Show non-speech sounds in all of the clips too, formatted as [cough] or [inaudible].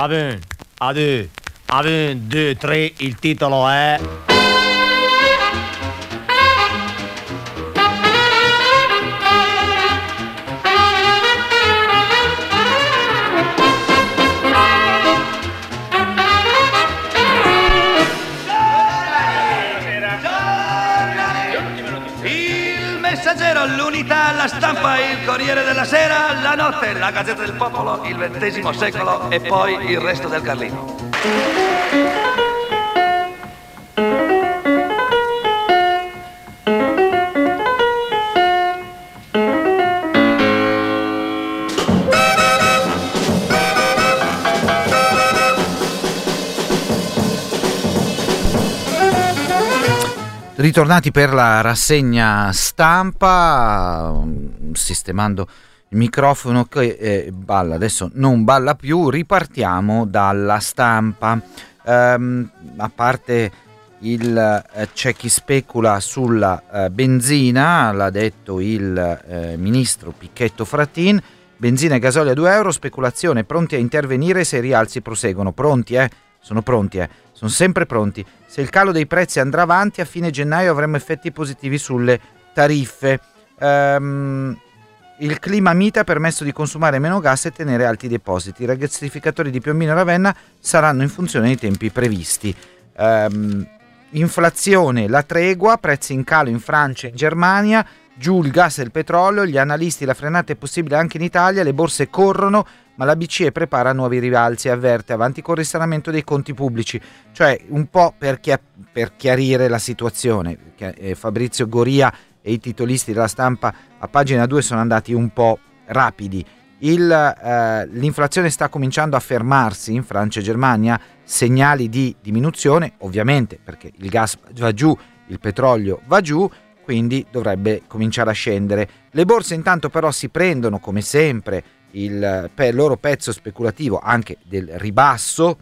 Aven, ade, aven, due, tre, il titolo è... la stampa, il Corriere della Sera, la notte, la Gazzetta del Popolo, il XX secolo e poi il resto del Carlino. Ritornati per la rassegna stampa, mm, sistemando il microfono che eh, balla, adesso non balla più, ripartiamo dalla stampa. Ehm, a parte il, eh, c'è chi specula sulla eh, benzina, l'ha detto il eh, ministro Picchetto Frattin, benzina e gasolio a 2 euro, speculazione, pronti a intervenire se i rialzi proseguono, pronti eh? Sono pronti, eh? Sono sempre pronti. Se il calo dei prezzi andrà avanti, a fine gennaio avremo effetti positivi sulle tariffe. Ehm, il clima mite ha permesso di consumare meno gas e tenere alti i depositi. I rigassificatori di Piombino e Ravenna saranno in funzione dei tempi previsti. Ehm, inflazione, la tregua, prezzi in calo in Francia e in Germania, giù il gas e il petrolio, gli analisti la frenata è possibile anche in Italia, le borse corrono, ma la BCE prepara nuovi rivalzi e avverte avanti con il risanamento dei conti pubblici, cioè un po' per, chia- per chiarire la situazione. Eh, Fabrizio Goria e i titolisti della stampa a pagina 2 sono andati un po' rapidi. Il, eh, l'inflazione sta cominciando a fermarsi in Francia e Germania, segnali di diminuzione, ovviamente perché il gas va giù, il petrolio va giù, quindi dovrebbe cominciare a scendere. Le borse intanto però si prendono come sempre il loro pezzo speculativo anche del ribasso,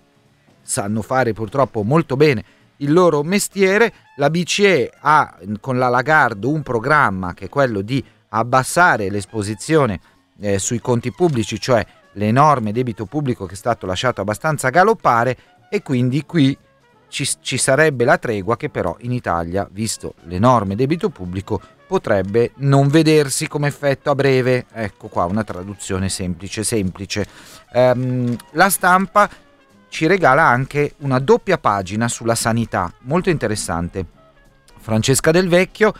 sanno fare purtroppo molto bene il loro mestiere. La BCE ha con la Lagarde un programma che è quello di abbassare l'esposizione eh, sui conti pubblici, cioè l'enorme debito pubblico che è stato lasciato abbastanza galoppare e quindi qui ci, ci sarebbe la tregua che però in Italia, visto l'enorme debito pubblico, potrebbe non vedersi come effetto a breve. Ecco qua una traduzione semplice, semplice. Ehm, la stampa ci regala anche una doppia pagina sulla sanità, molto interessante. Francesca Del Vecchio,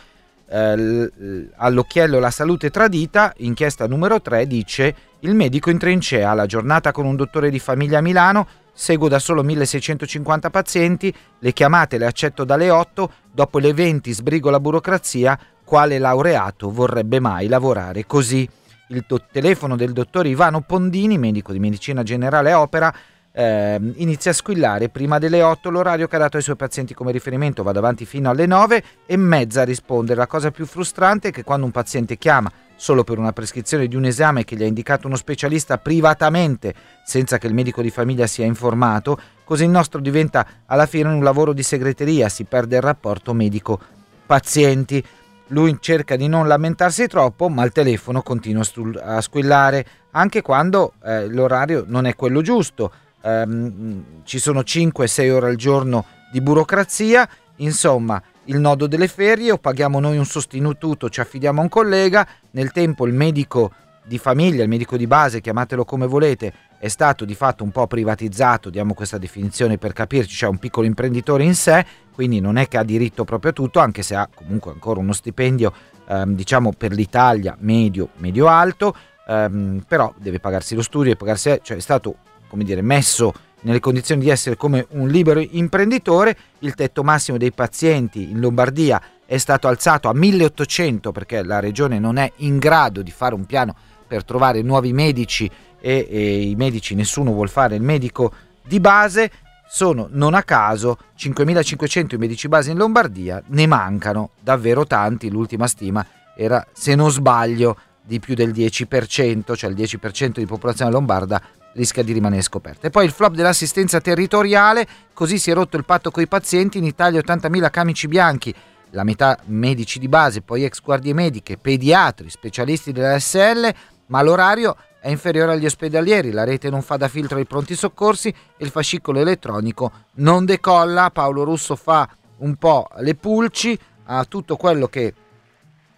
eh, all'occhiello la salute tradita, inchiesta numero 3, dice il medico in trincea, la giornata con un dottore di famiglia a Milano, seguo da solo 1650 pazienti, le chiamate le accetto dalle 8, dopo le 20 sbrigo la burocrazia, quale laureato vorrebbe mai lavorare così? Il do- telefono del dottor Ivano Pondini, medico di medicina generale opera, eh, inizia a squillare prima delle 8 l'orario che ha dato ai suoi pazienti come riferimento, va davanti fino alle 9 e mezza a rispondere. La cosa più frustrante è che quando un paziente chiama solo per una prescrizione di un esame che gli ha indicato uno specialista privatamente, senza che il medico di famiglia sia informato, così il nostro diventa alla fine un lavoro di segreteria, si perde il rapporto medico-pazienti. Lui cerca di non lamentarsi troppo, ma il telefono continua a squillare, anche quando eh, l'orario non è quello giusto. Um, ci sono 5-6 ore al giorno di burocrazia, insomma il nodo delle ferie o paghiamo noi un sostituto, ci affidiamo a un collega, nel tempo il medico di famiglia, il medico di base, chiamatelo come volete, è stato di fatto un po' privatizzato, diamo questa definizione per capirci, c'è cioè un piccolo imprenditore in sé, quindi non è che ha diritto proprio a tutto, anche se ha comunque ancora uno stipendio, ehm, diciamo per l'Italia medio, medio-alto, ehm, però deve pagarsi lo studio, pagarsi, cioè è stato, come dire, messo nelle condizioni di essere come un libero imprenditore, il tetto massimo dei pazienti in Lombardia è stato alzato a 1800 perché la regione non è in grado di fare un piano per trovare nuovi medici e, e i medici nessuno vuole fare il medico di base sono non a caso 5.500 i medici base in Lombardia, ne mancano davvero tanti, l'ultima stima era se non sbaglio di più del 10%, cioè il 10% di popolazione lombarda rischia di rimanere scoperta. E poi il flop dell'assistenza territoriale, così si è rotto il patto con i pazienti, in Italia 80.000 camici bianchi, la metà medici di base, poi ex guardie mediche, pediatri, specialisti della SL, ma l'orario è inferiore agli ospedalieri, la rete non fa da filtro ai pronti soccorsi e il fascicolo elettronico non decolla. Paolo Russo fa un po' le pulci a tutto quello che,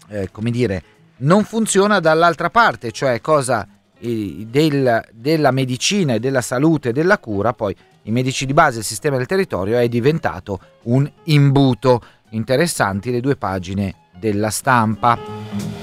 eh, come dire, non funziona dall'altra parte, cioè cosa del, della medicina e della salute e della cura, poi i medici di base, il sistema del territorio è diventato un imbuto. Interessanti le due pagine della stampa.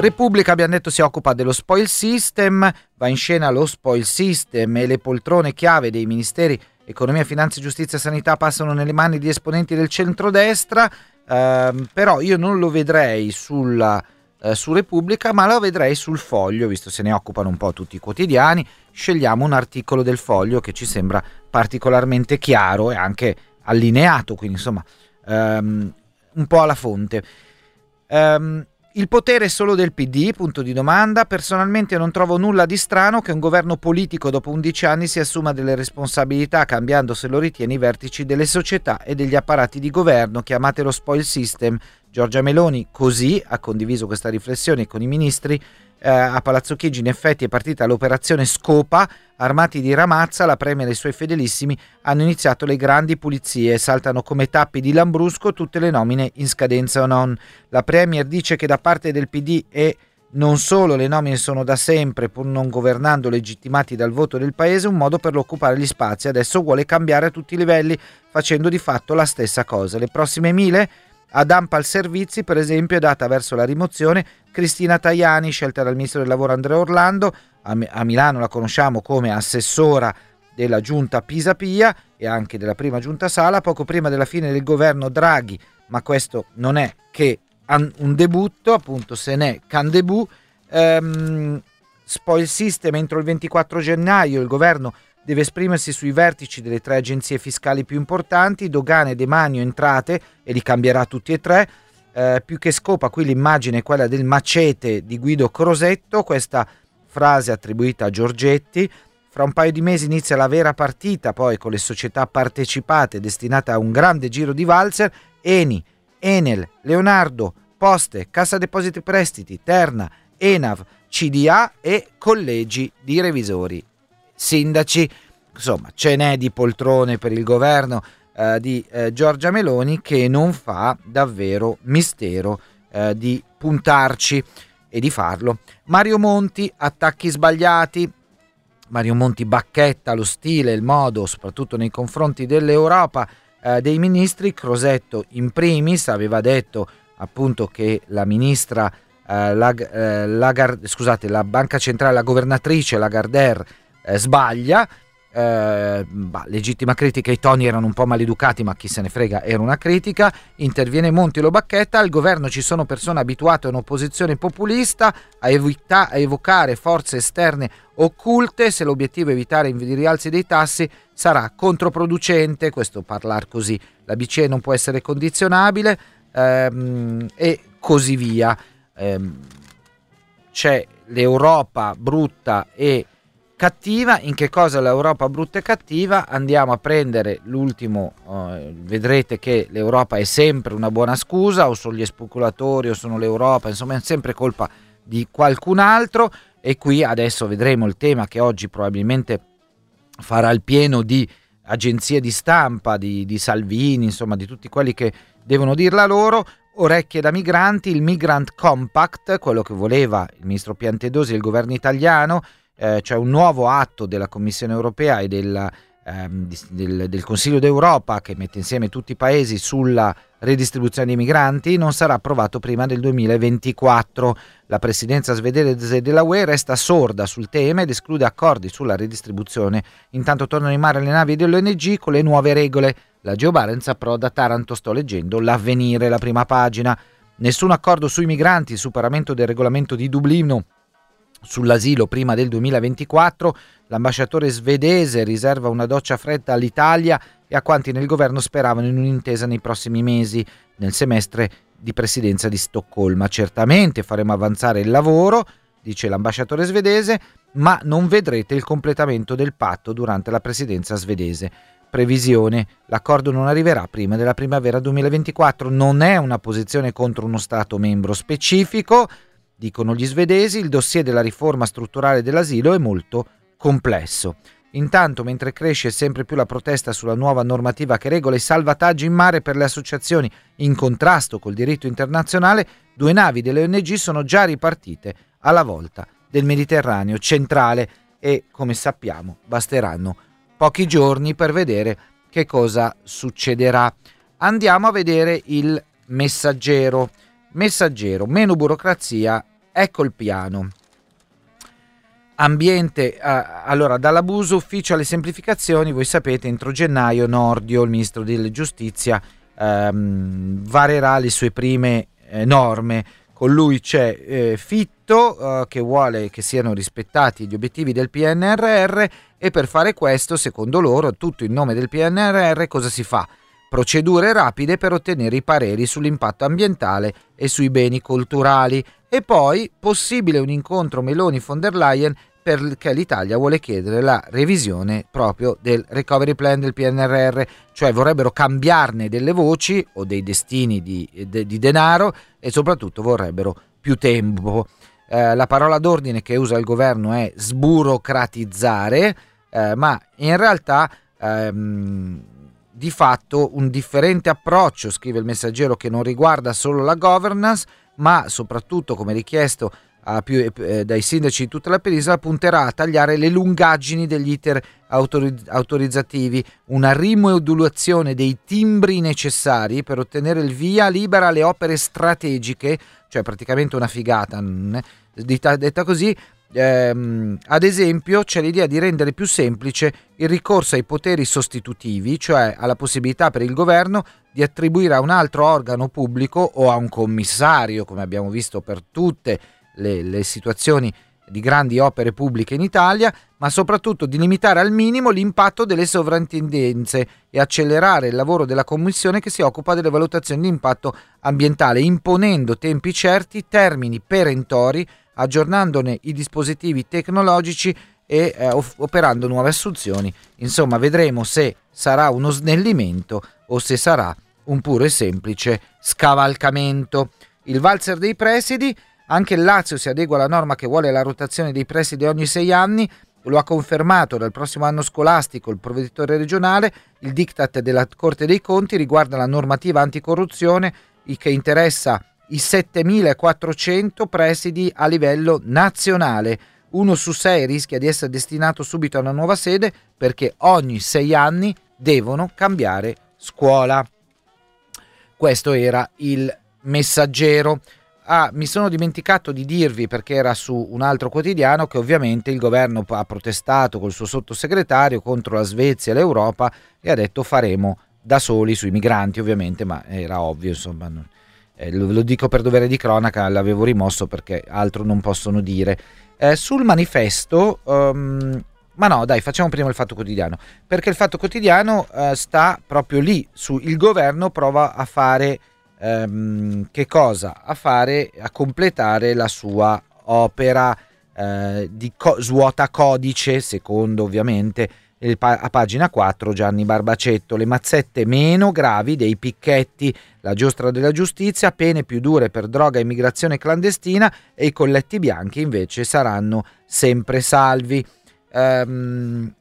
Repubblica, abbiamo detto, si occupa dello spoil system, va in scena lo spoil system e le poltrone chiave dei ministeri Economia, Finanza, Giustizia e Sanità passano nelle mani di esponenti del centrodestra, ehm, però io non lo vedrei sulla, eh, su Repubblica, ma lo vedrei sul foglio, visto se ne occupano un po' tutti i quotidiani. Scegliamo un articolo del foglio che ci sembra particolarmente chiaro e anche allineato, quindi insomma ehm, un po' alla fonte. Um, il potere è solo del PD? Punto di domanda. Personalmente non trovo nulla di strano che un governo politico dopo 11 anni si assuma delle responsabilità cambiando, se lo ritiene, i vertici delle società e degli apparati di governo, chiamatelo spoil system. Giorgia Meloni così ha condiviso questa riflessione con i ministri eh, a Palazzo Chigi in effetti è partita l'operazione Scopa, armati di ramazza, la Premier e i suoi fedelissimi hanno iniziato le grandi pulizie, saltano come tappi di lambrusco tutte le nomine in scadenza o non. La Premier dice che da parte del PD e non solo le nomine sono da sempre, pur non governando legittimati dal voto del paese, un modo per occupare gli spazi. Adesso vuole cambiare a tutti i livelli, facendo di fatto la stessa cosa. Le prossime mille ad Ampal Servizi, per esempio, è data verso la rimozione Cristina Tajani, scelta dal ministro del lavoro Andrea Orlando. A, Milano la conosciamo come assessora della giunta Pisapia e anche della prima giunta Sala, poco prima della fine del governo Draghi, ma questo non è che un debutto, appunto se n'è can debut. Ehm, spoil system entro il 24 gennaio il governo deve esprimersi sui vertici delle tre agenzie fiscali più importanti, dogane, demanio, entrate, e li cambierà tutti e tre. Eh, più che scopa qui l'immagine è quella del macete di Guido Crosetto, questa frase attribuita a Giorgetti. Fra un paio di mesi inizia la vera partita, poi con le società partecipate destinate a un grande giro di valzer, Eni, Enel, Leonardo, Poste, Cassa Depositi Prestiti, Terna, Enav, CDA e collegi di revisori sindaci. Insomma, ce n'è di poltrone per il governo eh, di eh, Giorgia Meloni che non fa davvero mistero eh, di puntarci e di farlo. Mario Monti, attacchi sbagliati. Mario Monti bacchetta lo stile, il modo, soprattutto nei confronti dell'Europa, eh, dei ministri. Crosetto in primis aveva detto appunto che la ministra, eh, la, eh, la, scusate, la banca centrale, la governatrice Lagardère eh, sbaglia. Eh, bah, legittima critica, i toni erano un po' maleducati, ma chi se ne frega, era una critica. Interviene Monti lo bacchetta. Al governo ci sono persone abituate a un'opposizione populista, a, evita- a evocare forze esterne occulte. Se l'obiettivo è evitare i rialzi dei tassi, sarà controproducente. Questo parlare così. La BCE non può essere condizionabile ehm, e così via. Ehm, c'è l'Europa brutta e cattiva, in che cosa l'Europa brutta e cattiva? Andiamo a prendere l'ultimo, eh, vedrete che l'Europa è sempre una buona scusa, o sono gli speculatori o sono l'Europa, insomma è sempre colpa di qualcun altro. E qui adesso vedremo il tema che oggi probabilmente farà il pieno di agenzie di stampa, di, di Salvini, insomma di tutti quelli che devono dirla loro, orecchie da migranti, il Migrant Compact, quello che voleva il ministro Piantedosi e il governo italiano, eh, cioè un nuovo atto della Commissione europea e della, ehm, del, del, Consiglio d'Europa che mette insieme tutti i paesi sulla redistribuzione dei migranti, non sarà approvato prima del 2024. La presidenza svedese della UE resta sorda sul tema ed esclude accordi sulla redistribuzione. Intanto tornano in mare le navi dell'ONG con le nuove regole. La Geo Barents approda a Taranto, sto leggendo l'avvenire, la prima pagina. Nessun accordo sui migranti, il superamento del regolamento di Dublino sull'asilo prima del 2024, l'ambasciatore svedese riserva una doccia fredda all'Italia e a quanti nel governo speravano in un'intesa nei prossimi mesi, nel semestre di presidenza di Stoccolma. Certamente faremo avanzare il lavoro, dice l'ambasciatore svedese, ma non vedrete il completamento del patto durante la presidenza svedese. Previsione, l'accordo non arriverà prima della primavera 2024, non è una posizione contro uno Stato membro specifico, Dicono gli svedesi, il dossier della riforma strutturale dell'asilo è molto complesso. Intanto, mentre cresce sempre più la protesta sulla nuova normativa che regola i salvataggi in mare per le associazioni in contrasto col diritto internazionale, due navi delle ONG sono già ripartite alla volta del Mediterraneo centrale e, come sappiamo, basteranno pochi giorni per vedere che cosa succederà. Andiamo a vedere il messaggero. Messaggero, meno burocrazia, ecco il piano. Ambiente, eh, allora dall'abuso ufficio alle semplificazioni, voi sapete entro gennaio Nordio, il ministro della giustizia, ehm, varerà le sue prime eh, norme. Con lui c'è eh, Fitto eh, che vuole che siano rispettati gli obiettivi del PNRR e per fare questo, secondo loro, tutto in nome del PNRR, cosa si fa? Procedure rapide per ottenere i pareri sull'impatto ambientale e sui beni culturali e poi possibile un incontro Meloni-von der Leyen perché l'Italia vuole chiedere la revisione proprio del recovery plan del PNRR, cioè vorrebbero cambiarne delle voci o dei destini di, de, di denaro e soprattutto vorrebbero più tempo. Eh, la parola d'ordine che usa il governo è sburocratizzare, eh, ma in realtà ehm, di fatto un differente approccio, scrive il messaggero, che non riguarda solo la governance, ma soprattutto, come richiesto più, eh, dai sindaci di tutta la penisola punterà a tagliare le lungaggini degli iter autorizz- autorizzativi, una rimodulazione dei timbri necessari per ottenere il via libera alle opere strategiche, cioè praticamente una figata, detta così, Ehm, ad esempio c'è l'idea di rendere più semplice il ricorso ai poteri sostitutivi, cioè alla possibilità per il governo di attribuire a un altro organo pubblico o a un commissario, come abbiamo visto per tutte le, le situazioni di grandi opere pubbliche in Italia, ma soprattutto di limitare al minimo l'impatto delle sovrintendenze e accelerare il lavoro della Commissione che si occupa delle valutazioni di impatto ambientale, imponendo tempi certi, termini perentori, aggiornandone i dispositivi tecnologici e eh, operando nuove assunzioni. Insomma, vedremo se sarà uno snellimento o se sarà un puro e semplice scavalcamento. Il valzer dei presidi anche il Lazio si adegua alla norma che vuole la rotazione dei presidi ogni sei anni, lo ha confermato dal prossimo anno scolastico il provveditore regionale, il diktat della Corte dei Conti riguarda la normativa anticorruzione che interessa i 7400 presidi a livello nazionale. Uno su sei rischia di essere destinato subito a una nuova sede perché ogni sei anni devono cambiare scuola. Questo era il messaggero. Ah, mi sono dimenticato di dirvi perché era su un altro quotidiano che ovviamente il governo ha protestato col suo sottosegretario contro la Svezia e l'Europa e ha detto faremo da soli sui migranti ovviamente, ma era ovvio insomma. Eh, lo, lo, dico per dovere di cronaca, l'avevo rimosso perché altro non possono dire. Eh, sul manifesto, um, ma no dai facciamo prima il Fatto Quotidiano, perché il Fatto Quotidiano uh, sta proprio lì, su, il governo prova a fare ehm, che cosa? A fare, a completare la sua opera eh, di co- svuota codice, secondo ovviamente a pagina 4 Gianni Barbacetto, le mazzette meno gravi dei picchetti, la giostra della giustizia, pene più dure per droga e immigrazione clandestina e i colletti bianchi invece saranno sempre salvi. Um,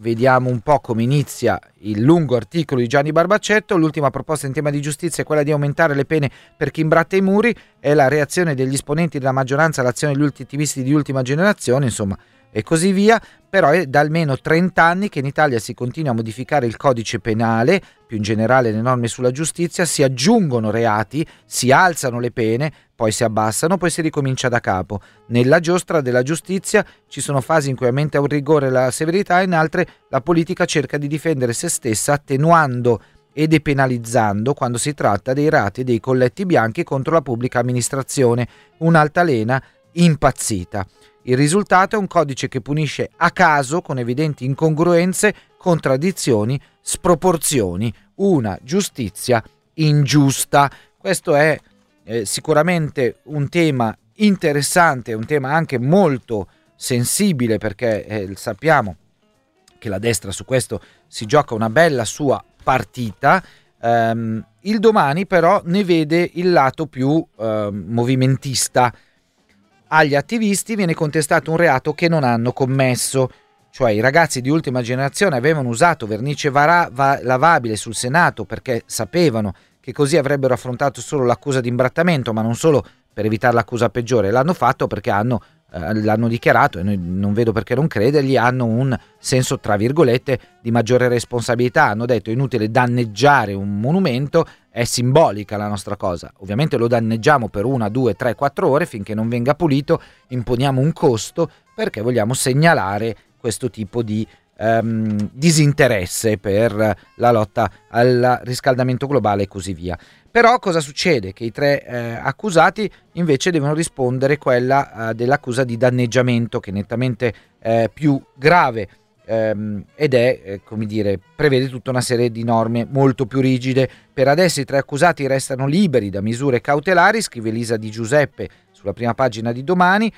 Vediamo un po' come inizia il lungo articolo di Gianni Barbacetto. L'ultima proposta in tema di giustizia è quella di aumentare le pene per chi imbratta i muri. È la reazione degli esponenti della maggioranza all'azione degli attivisti di ultima generazione. Insomma, e così via, però è da almeno 30 anni che in Italia si continua a modificare il codice penale, più in generale le norme sulla giustizia, si aggiungono reati, si alzano le pene, poi si abbassano, poi si ricomincia da capo. Nella giostra della giustizia ci sono fasi in cui aumenta un rigore la severità, in altre la politica cerca di difendere se stessa attenuando e depenalizzando quando si tratta dei reati dei colletti bianchi contro la pubblica amministrazione, un'altalena impazzita. Il risultato è un codice che punisce a caso, con evidenti incongruenze, contraddizioni, sproporzioni, una giustizia ingiusta. Questo è eh, sicuramente un tema interessante, un tema anche molto sensibile perché eh, sappiamo che la destra su questo si gioca una bella sua partita. Um, il domani però ne vede il lato più uh, movimentista agli attivisti viene contestato un reato che non hanno commesso. Cioè i ragazzi di ultima generazione avevano usato vernice vara- va- lavabile sul Senato perché sapevano che così avrebbero affrontato solo l'accusa di imbrattamento, ma non solo per evitare l'accusa peggiore, l'hanno fatto perché hanno l'hanno dichiarato e non vedo perché non credergli, hanno un senso, tra virgolette, di maggiore responsabilità. Hanno detto è inutile danneggiare un monumento, è simbolica la nostra cosa. Ovviamente lo danneggiamo per una, due, tre, quattro ore finché non venga pulito, imponiamo un costo perché vogliamo segnalare questo tipo di ehm, disinteresse per la lotta al riscaldamento globale e così via. Però cosa succede? Che i tre eh, accusati invece devono rispondere quella eh, dell'accusa di danneggiamento, che è nettamente eh, più grave ehm, ed è, eh, come dire, prevede tutta una serie di norme molto più rigide. Per adesso i tre accusati restano liberi da misure cautelari, scrive Elisa Di Giuseppe sulla prima pagina di domani.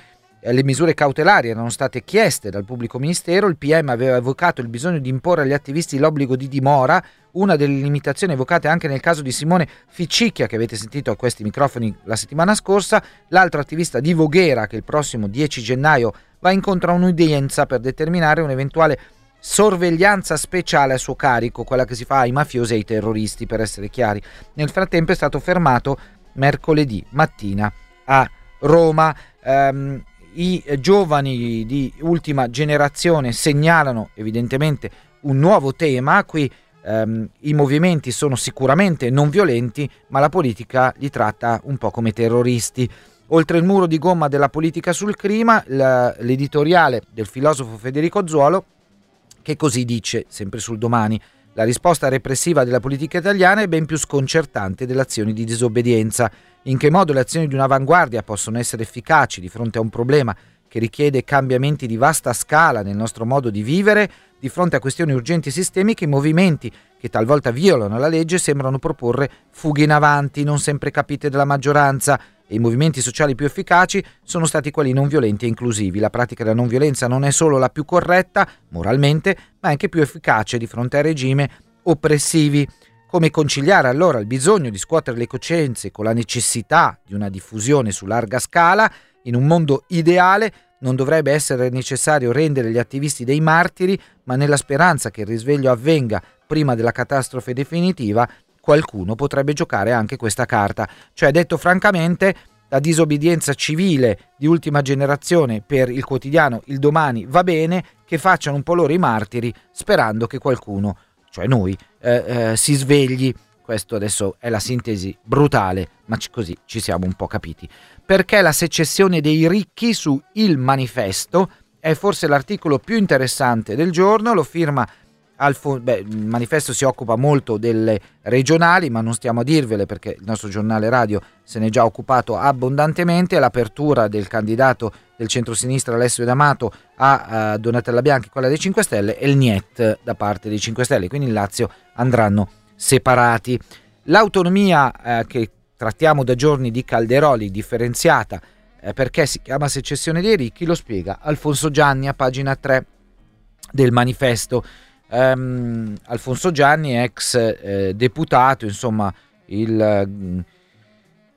Le misure cautelari erano state chieste dal pubblico ministero, il PM aveva evocato il bisogno di imporre agli attivisti l'obbligo di dimora una delle limitazioni evocate anche nel caso di Simone Ficcicchia, che avete sentito a questi microfoni la settimana scorsa, l'altro attivista di Voghera che il prossimo 10 gennaio va incontro a un'udienza per determinare un'eventuale sorveglianza speciale a suo carico, quella che si fa ai mafiosi e ai terroristi, per essere chiari. Nel frattempo è stato fermato mercoledì mattina a Roma. Um, I giovani di ultima generazione segnalano evidentemente un nuovo tema, qui Um, I movimenti sono sicuramente non violenti, ma la politica li tratta un po' come terroristi. Oltre il muro di gomma della politica sul clima, l'editoriale del filosofo Federico Zuolo, che così dice, sempre sul domani, la risposta repressiva della politica italiana è ben più sconcertante delle azioni di disobbedienza. In che modo le azioni di un'avanguardia possono essere efficaci di fronte a un problema che richiede cambiamenti di vasta scala nel nostro modo di vivere, di fronte a questioni urgenti e sistemiche, i movimenti che talvolta violano la legge sembrano proporre fughe in avanti, non sempre capite dalla maggioranza, i movimenti sociali più efficaci sono stati quelli non violenti e inclusivi. La pratica della non violenza non è solo la più corretta, moralmente, ma anche più efficace di fronte a regime oppressivi. Come conciliare allora il bisogno di scuotere le coscienze con la necessità di una diffusione su larga scala? In un mondo ideale non dovrebbe essere necessario rendere gli attivisti dei martiri, ma nella speranza che il risveglio avvenga prima della catastrofe definitiva, qualcuno potrebbe giocare anche questa carta. Cioè, detto francamente, la disobbedienza civile di ultima generazione per il quotidiano Il Domani va bene, che facciano un po' loro i martiri, sperando che qualcuno, cioè noi, eh, eh, si svegli. Questo adesso è la sintesi brutale, ma così ci siamo un po' capiti perché la secessione dei ricchi su Il Manifesto è forse l'articolo più interessante del giorno, lo firma Alfo- beh, il manifesto si occupa molto delle regionali, ma non stiamo a dirvele perché il nostro giornale radio se ne è già occupato abbondantemente. L'apertura del candidato del centro-sinistra Alessio D'Amato a uh, Donatella Bianchi, quella dei 5 Stelle, e il Niet da parte dei 5 Stelle. Quindi in Lazio andranno separati. L'autonomia eh, che trattiamo da giorni di Calderoli differenziata eh, perché si chiama secessione dei ricchi, lo spiega Alfonso Gianni a pagina 3 del manifesto. Um, Alfonso Gianni, ex eh, deputato, insomma, il, mm,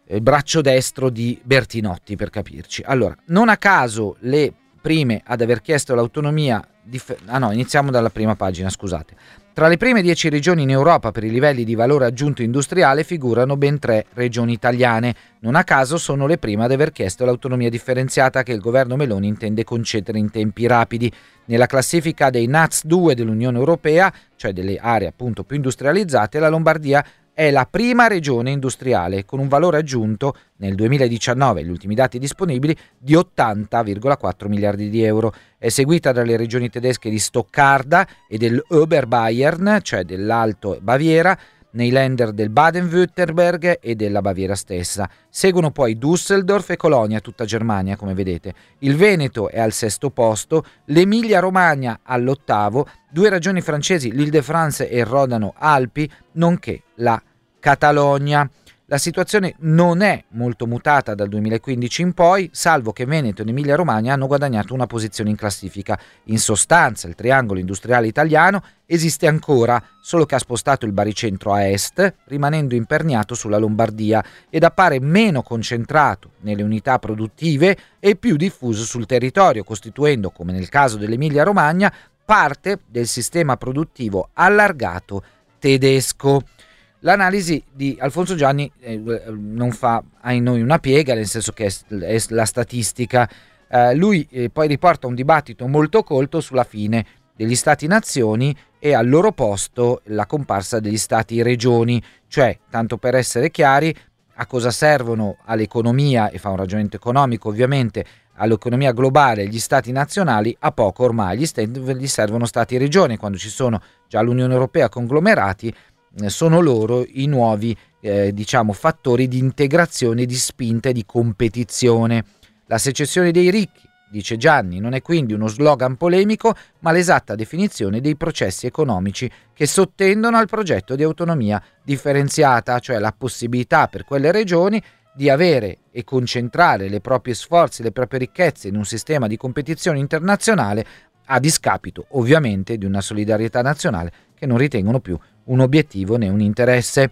il, braccio destro di Bertinotti, per capirci. Allora, non a caso le prime ad aver chiesto l'autonomia. Dif- ah no, iniziamo dalla prima pagina, scusate. Tra le prime dieci regioni in Europa per i livelli di valore aggiunto industriale figurano ben tre regioni italiane. Non a caso sono le prime ad aver chiesto l'autonomia differenziata che il governo Meloni intende concedere in tempi rapidi. Nella classifica dei NATS 2 dell'Unione Europea, cioè delle aree appunto più industrializzate, la Lombardia è la prima regione industriale con un valore aggiunto nel 2019, gli ultimi dati disponibili, di 80,4 miliardi di euro. È seguita dalle regioni tedesche di Stoccarda e dell'Oberbayern, cioè dell'Alto Baviera, nei lender del Baden-Württemberg e della Baviera stessa. Seguono poi Düsseldorf e Colonia, tutta Germania, come vedete. Il Veneto è al sesto posto, l'Emilia-Romagna all'ottavo, due regioni francesi, l'Île-de-France e il Rodano Alpi, nonché la Catalogna. La situazione non è molto mutata dal 2015 in poi, salvo che Veneto ed Emilia Romagna hanno guadagnato una posizione in classifica. In sostanza, il triangolo industriale italiano esiste ancora, solo che ha spostato il baricentro a est, rimanendo imperniato sulla Lombardia ed appare meno concentrato nelle unità produttive e più diffuso sul territorio, costituendo, come nel caso dell'Emilia Romagna, parte del sistema produttivo allargato tedesco. L'analisi di Alfonso Gianni eh, non fa ai noi una piega, nel senso che è, è la statistica. Eh, lui eh, poi riporta un dibattito molto colto sulla fine degli stati-nazioni e al loro posto la comparsa degli stati-regioni, cioè, tanto per essere chiari, a cosa servono all'economia, e fa un ragionamento economico ovviamente, all'economia globale gli stati nazionali, a poco ormai gli, st- gli servono stati-regioni, quando ci sono già l'Unione Europea conglomerati, sono loro i nuovi eh, diciamo, fattori di integrazione, di spinta e di competizione. La secessione dei ricchi, dice Gianni, non è quindi uno slogan polemico, ma l'esatta definizione dei processi economici che sottendono al progetto di autonomia differenziata, cioè la possibilità per quelle regioni di avere e concentrare le proprie sforzi, le proprie ricchezze in un sistema di competizione internazionale a discapito ovviamente di una solidarietà nazionale che non ritengono più un obiettivo né un interesse.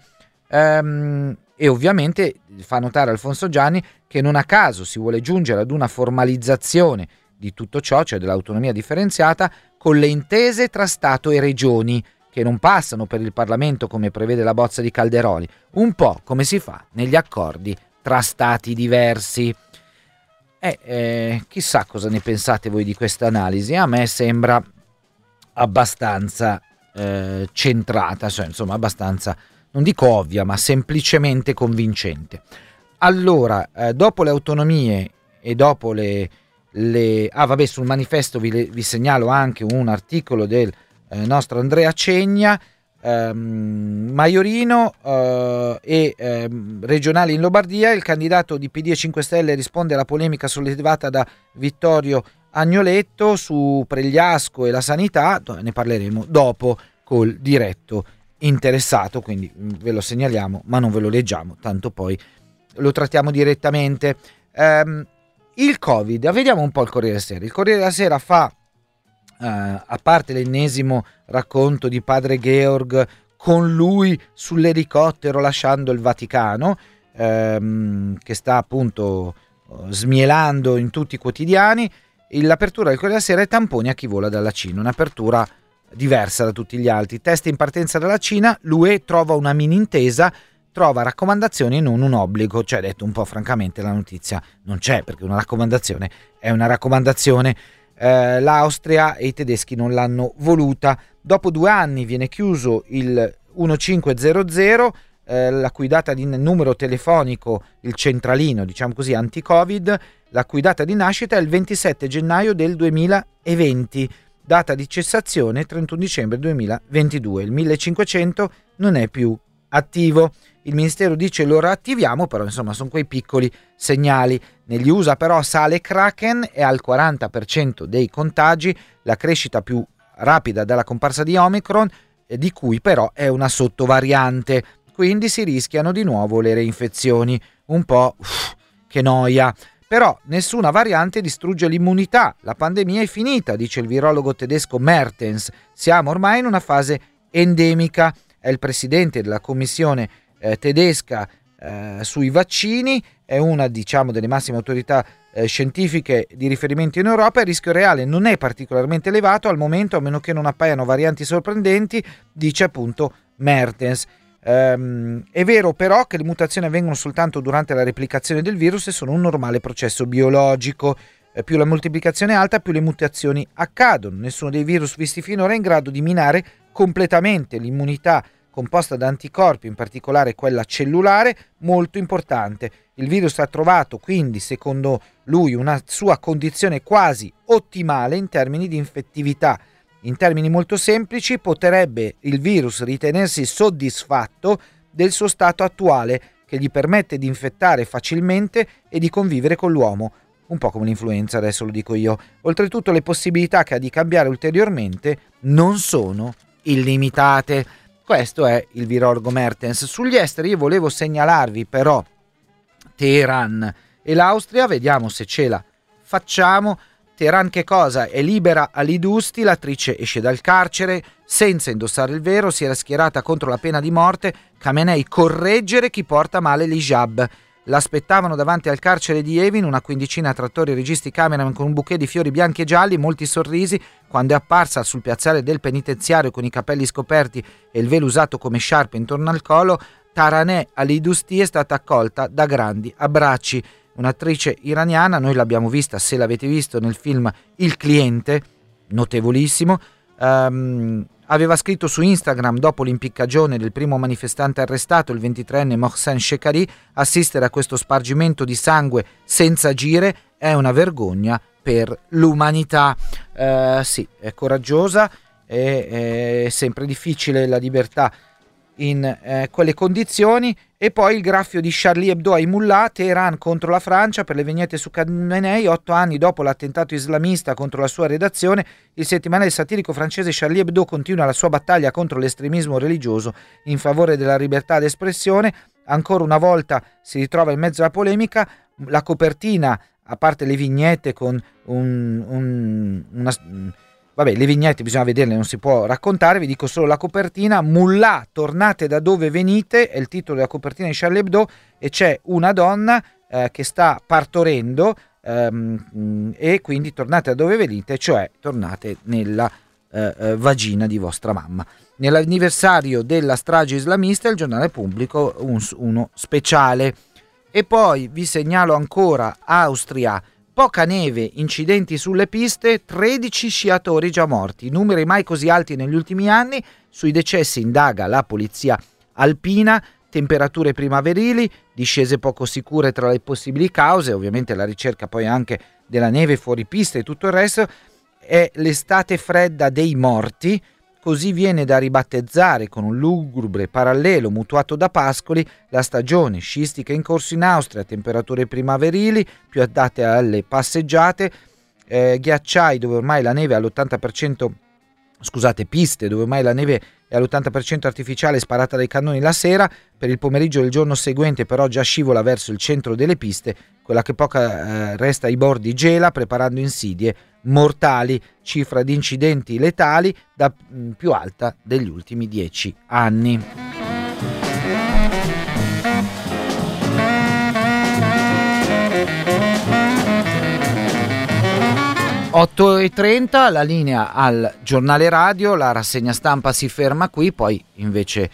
Ehm, e ovviamente fa notare Alfonso Gianni che non a caso si vuole giungere ad una formalizzazione di tutto ciò, cioè dell'autonomia differenziata, con le intese tra Stato e regioni, che non passano per il Parlamento come prevede la bozza di Calderoli, un po' come si fa negli accordi tra stati diversi. Eh, eh, chissà cosa ne pensate voi di questa analisi, a me sembra abbastanza eh, centrata, cioè insomma abbastanza, non dico ovvia, ma semplicemente convincente. Allora, eh, dopo le autonomie e dopo le, le... Ah vabbè, sul manifesto vi, vi segnalo anche un articolo del eh, nostro Andrea Cegna, ehm, Maiorino eh, e ehm, regionali in Lombardia, il candidato di PD e 5 Stelle risponde alla polemica sollevata da Vittorio Agnoletto su Pregliasco e la sanità, ne parleremo dopo col diretto interessato, quindi mm, ve lo segnaliamo ma non ve lo leggiamo, tanto poi lo trattiamo direttamente. Um, il Covid, vediamo un po' il Corriere della Sera. Il Corriere della Sera fa Uh, a parte l'ennesimo racconto di padre Georg con lui sull'elicottero lasciando il Vaticano, ehm, che sta appunto uh, smielando in tutti i quotidiani, l'apertura del Corriere della Sera è tamponi a chi vola dalla Cina, un'apertura diversa da tutti gli altri. Test in partenza dalla Cina, l'UE trova una mini intesa, trova raccomandazioni e non un obbligo, cioè detto un po' francamente la notizia non c'è perché una raccomandazione è una raccomandazione eh, l'Austria e i tedeschi non l'hanno voluta. Dopo due anni viene chiuso il 1500, eh, la cui data di numero telefonico, il centralino, diciamo così, anti-Covid, la cui data di nascita è il 27 gennaio del 2020, data di cessazione 31 dicembre 2022. Il 1500 non è più attivo. Il Ministero dice lo rattiviamo, però insomma sono quei piccoli segnali. Negli USA però sale Kraken e al 40% dei contagi, la crescita più rapida dalla comparsa di Omicron, eh, di cui però è una sottovariante. Quindi si rischiano di nuovo le reinfezioni. Un po' uff, che noia. Però nessuna variante distrugge l'immunità. La pandemia è finita, dice il virologo tedesco Mertens. Siamo ormai in una fase endemica. È il presidente della commissione eh, tedesca eh, sui vaccini, è una diciamo, delle massime autorità eh, scientifiche di riferimento in Europa, il rischio reale non è particolarmente elevato al momento, a meno che non appaiano varianti sorprendenti, dice appunto Mertens. Um, è vero però che le mutazioni avvengono soltanto durante la replicazione del virus e sono un normale processo biologico. Eh, più la moltiplicazione è alta, più le mutazioni accadono. Nessuno dei virus visti finora è in grado di minare completamente l'immunità composta da anticorpi, in particolare quella cellulare, molto importante. Il virus ha trovato quindi, secondo lui, una sua condizione quasi ottimale in termini di infettività. In termini molto semplici, potrebbe il virus ritenersi soddisfatto del suo stato attuale, che gli permette di infettare facilmente e di convivere con l'uomo. Un po' come l'influenza, adesso lo dico io. Oltretutto le possibilità che ha di cambiare ulteriormente non sono illimitate. Questo è il Virorgo Mertens. Sugli esteri io volevo segnalarvi però Teheran e l'Austria, vediamo se ce la facciamo. Teheran che cosa? È libera Ali Dusti, l'attrice esce dal carcere senza indossare il vero, si era schierata contro la pena di morte, Khamenei correggere chi porta male l'hijab. L'aspettavano davanti al carcere di Evin una quindicina tra attori, registi, cameraman con un bouquet di fiori bianchi e gialli, molti sorrisi, quando è apparsa sul piazzale del penitenziario con i capelli scoperti e il velo usato come sciarpe intorno al collo, Taraneh Ali Dusti è stata accolta da grandi abbracci. Un'attrice iraniana, noi l'abbiamo vista, se l'avete visto, nel film Il cliente, notevolissimo. Um, aveva scritto su Instagram dopo l'impiccagione del primo manifestante arrestato, il 23enne Mohsen Shekari, assistere a questo spargimento di sangue senza agire è una vergogna per l'umanità. Uh, sì, è coraggiosa, è, è sempre difficile la libertà in eh, quelle condizioni. E poi il graffio di Charlie Hebdo ai Mullah, Teheran contro la Francia per le vignette su Khamenei, otto anni dopo l'attentato islamista contro la sua redazione, il settimanale satirico francese Charlie Hebdo continua la sua battaglia contro l'estremismo religioso in favore della libertà d'espressione, ancora una volta si ritrova in mezzo alla polemica, la copertina, a parte le vignette con un, un, una Vabbè, le vignette bisogna vederle, non si può raccontare, vi dico solo la copertina. Mullah, tornate da dove venite, è il titolo della copertina di Charlie Hebdo e c'è una donna eh, che sta partorendo ehm, e quindi tornate da dove venite, cioè tornate nella eh, eh, vagina di vostra mamma. Nell'anniversario della strage islamista il giornale pubblico un, uno speciale. E poi vi segnalo ancora Austria Poca neve, incidenti sulle piste, 13 sciatori già morti, numeri mai così alti negli ultimi anni, sui decessi indaga la polizia alpina, temperature primaverili, discese poco sicure tra le possibili cause, ovviamente la ricerca poi anche della neve fuori pista e tutto il resto, è l'estate fredda dei morti, Così viene da ribattezzare con un lugubre parallelo mutuato da Pascoli la stagione sciistica in corso in Austria, temperature primaverili più adatte alle passeggiate, eh, ghiacciai dove ormai la neve è all'80%, scusate, piste dove ormai la neve è all'80% artificiale sparata dai cannoni la sera, per il pomeriggio del giorno seguente però già scivola verso il centro delle piste, quella che poca eh, resta ai bordi gela preparando insidie mortali, cifra di incidenti letali da mm, più alta degli ultimi dieci anni. .30 la linea al giornale radio, la rassegna stampa si ferma qui, poi invece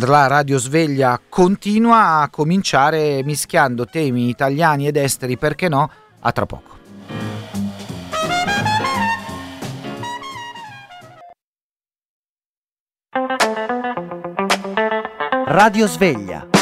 la radio sveglia continua a cominciare mischiando temi italiani ed esteri, perché no, a tra poco. Radio Sveglia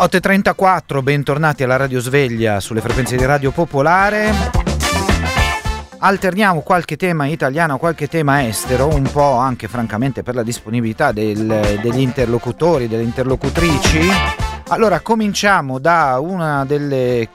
8.34, bentornati alla Radio Sveglia sulle frequenze di Radio Popolare. Alterniamo qualche tema italiano, qualche tema estero, un po' anche francamente per la disponibilità del, degli interlocutori, delle interlocutrici. Allora, cominciamo da una delle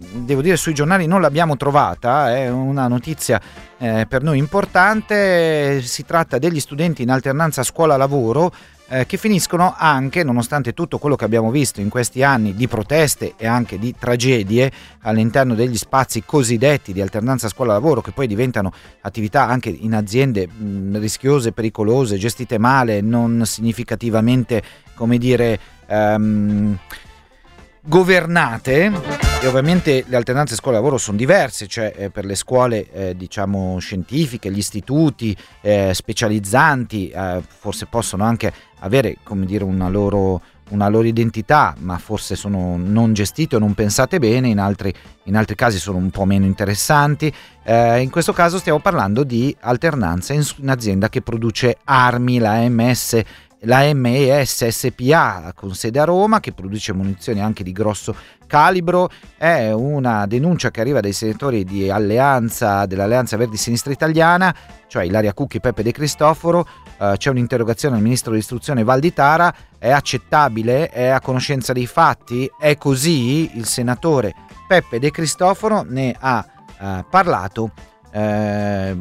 devo dire sui giornali non l'abbiamo trovata, è una notizia eh, per noi importante, si tratta degli studenti in alternanza scuola-lavoro eh, che finiscono anche, nonostante tutto quello che abbiamo visto in questi anni di proteste e anche di tragedie all'interno degli spazi cosiddetti di alternanza scuola-lavoro, che poi diventano attività anche in aziende mh, rischiose, pericolose, gestite male, non significativamente, come dire, um, governate e ovviamente le alternanze scuola-lavoro sono diverse, cioè eh, per le scuole eh, diciamo scientifiche, gli istituti eh, specializzanti eh, forse possono anche avere dire una loro, una loro identità, ma forse sono non gestite o non pensate bene, in altri, in altri casi sono un po' meno interessanti. Eh, in questo caso stiamo parlando di alternanza in un'azienda che produce armi, la AMS la MES SPA con sede a Roma che produce munizioni anche di grosso calibro è una denuncia che arriva dai senatori di Alleanza, dell'Alleanza Verdi Sinistra Italiana, cioè Ilaria Cucchi e Peppe De Cristoforo. Uh, c'è un'interrogazione al ministro dell'istruzione Valditara, è accettabile? È a conoscenza dei fatti? È così? Il senatore Peppe De Cristoforo ne ha uh, parlato eh,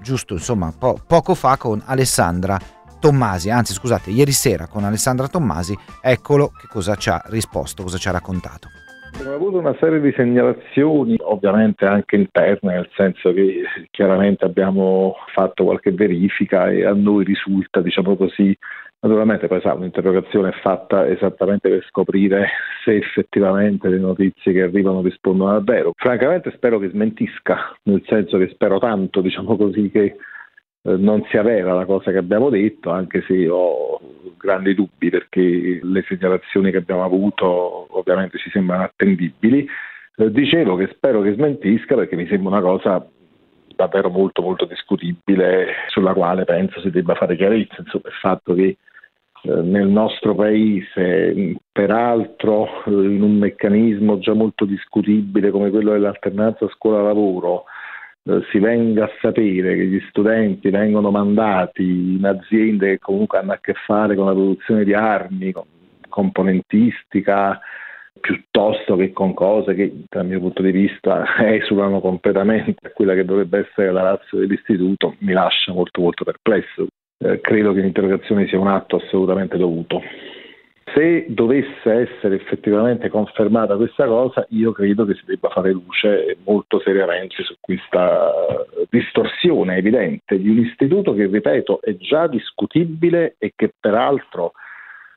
giusto insomma po- poco fa con Alessandra Tommasi, anzi scusate, ieri sera con Alessandra Tommasi, eccolo che cosa ci ha risposto, cosa ci ha raccontato. Abbiamo avuto una serie di segnalazioni, ovviamente anche interne, nel senso che chiaramente abbiamo fatto qualche verifica e a noi risulta, diciamo così, naturalmente poi sa, un'interrogazione è fatta esattamente per scoprire se effettivamente le notizie che arrivano rispondono al vero. Francamente spero che smentisca, nel senso che spero tanto, diciamo così, che non sia vera la cosa che abbiamo detto, anche se ho grandi dubbi perché le segnalazioni che abbiamo avuto ovviamente ci sembrano attendibili. Eh, dicevo che spero che smentisca perché mi sembra una cosa davvero molto molto discutibile sulla quale penso si debba fare chiarezza, insomma il fatto che eh, nel nostro paese, peraltro in un meccanismo già molto discutibile come quello dell'alternanza scuola-lavoro, eh, si venga a sapere che gli studenti vengono mandati in aziende che comunque hanno a che fare con la produzione di armi, con componentistica, piuttosto che con cose che dal mio punto di vista [laughs] esulano completamente a quella che dovrebbe essere la razza dell'istituto, mi lascia molto molto perplesso. Eh, credo che l'interrogazione sia un atto assolutamente dovuto. Se dovesse essere effettivamente confermata questa cosa, io credo che si debba fare luce molto seriamente su questa distorsione evidente di un istituto che, ripeto, è già discutibile e che peraltro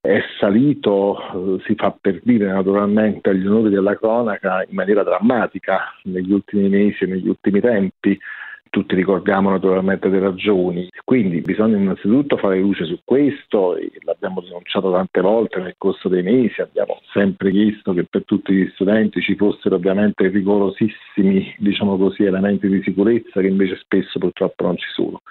è salito, si fa per dire naturalmente, agli onori della cronaca in maniera drammatica negli ultimi mesi e negli ultimi tempi tutti ricordiamo naturalmente le ragioni. Quindi bisogna innanzitutto fare luce su questo, l'abbiamo denunciato tante volte nel corso dei mesi, abbiamo sempre chiesto che per tutti gli studenti ci fossero ovviamente rigorosissimi diciamo così, elementi di sicurezza che invece spesso purtroppo non ci sono.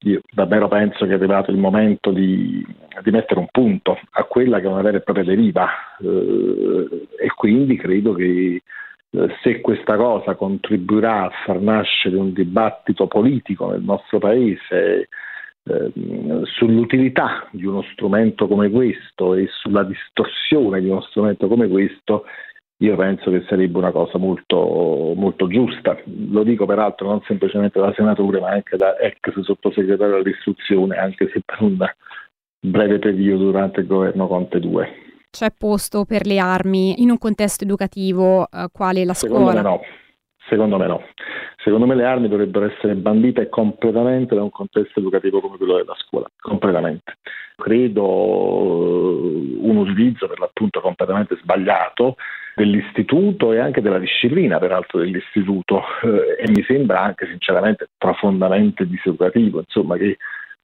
Io davvero penso che è arrivato il momento di, di mettere un punto a quella che è una vera e propria deriva eh, e quindi credo che se questa cosa contribuirà a far nascere un dibattito politico nel nostro Paese eh, sull'utilità di uno strumento come questo e sulla distorsione di uno strumento come questo, io penso che sarebbe una cosa molto, molto giusta. Lo dico peraltro non semplicemente da senatore, ma anche da ex sottosegretario all'istruzione, anche se per un breve periodo durante il governo Conte 2 c'è posto per le armi in un contesto educativo eh, quale la Secondo scuola? Me no. Secondo me no. Secondo me le armi dovrebbero essere bandite completamente da un contesto educativo come quello della scuola, completamente. Credo eh, un utilizzo per l'appunto completamente sbagliato dell'istituto e anche della disciplina peraltro dell'istituto eh, e mi sembra anche sinceramente profondamente diseducativo, insomma che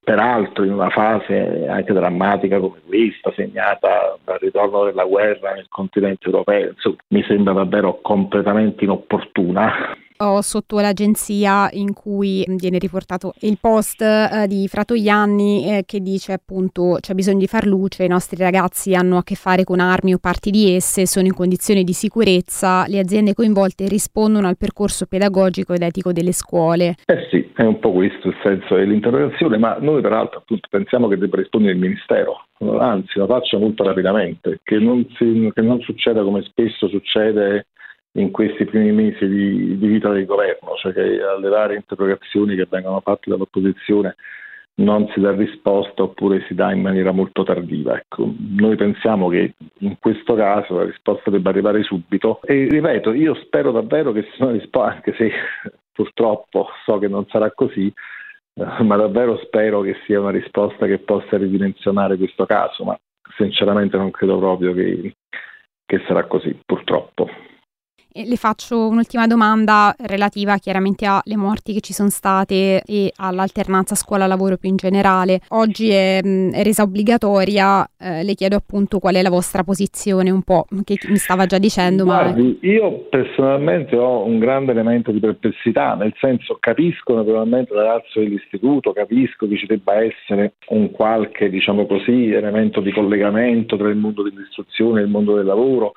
peraltro in una fase anche drammatica come questa, segnata dal ritorno della guerra nel continente europeo, insomma, mi sembra davvero completamente inopportuna ho sotto l'agenzia in cui viene riportato il post eh, di Fratoianni eh, che dice appunto c'è bisogno di far luce, i nostri ragazzi hanno a che fare con armi o parti di esse, sono in condizioni di sicurezza, le aziende coinvolte rispondono al percorso pedagogico ed etico delle scuole. Eh sì, è un po' questo il senso dell'interrogazione, ma noi peraltro appunto pensiamo che debba rispondere il Ministero, anzi lo faccia molto rapidamente, che non, si, che non succeda come spesso succede in questi primi mesi di, di, vita del governo, cioè che alle varie interrogazioni che vengono fatte dall'opposizione non si dà risposta oppure si dà in maniera molto tardiva. Ecco, noi pensiamo che in questo caso la risposta debba arrivare subito e ripeto, io spero davvero che sia una risposta, anche se purtroppo so che non sarà così, eh, ma davvero spero che sia una risposta che possa ridimensionare questo caso, ma sinceramente non credo proprio che, che sarà così, purtroppo. Le faccio un'ultima domanda relativa chiaramente alle morti che ci sono state e all'alternanza scuola-lavoro più in generale. Oggi è, è resa obbligatoria, eh, le chiedo appunto qual è la vostra posizione un po', che mi stava già dicendo. Guardi, ma... io personalmente ho un grande elemento di perplessità, nel senso capisco naturalmente la razza dell'istituto, capisco che ci debba essere un qualche, diciamo così, elemento di collegamento tra il mondo dell'istruzione e il mondo del lavoro,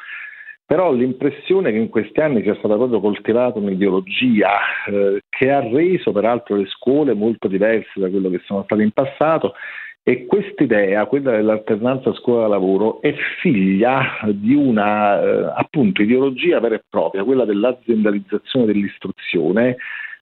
però ho l'impressione che in questi anni sia stata proprio coltivata un'ideologia eh, che ha reso peraltro le scuole molto diverse da quello che sono state in passato e quest'idea, quella dell'alternanza scuola-lavoro, è figlia di una eh, appunto ideologia vera e propria, quella dell'aziendalizzazione dell'istruzione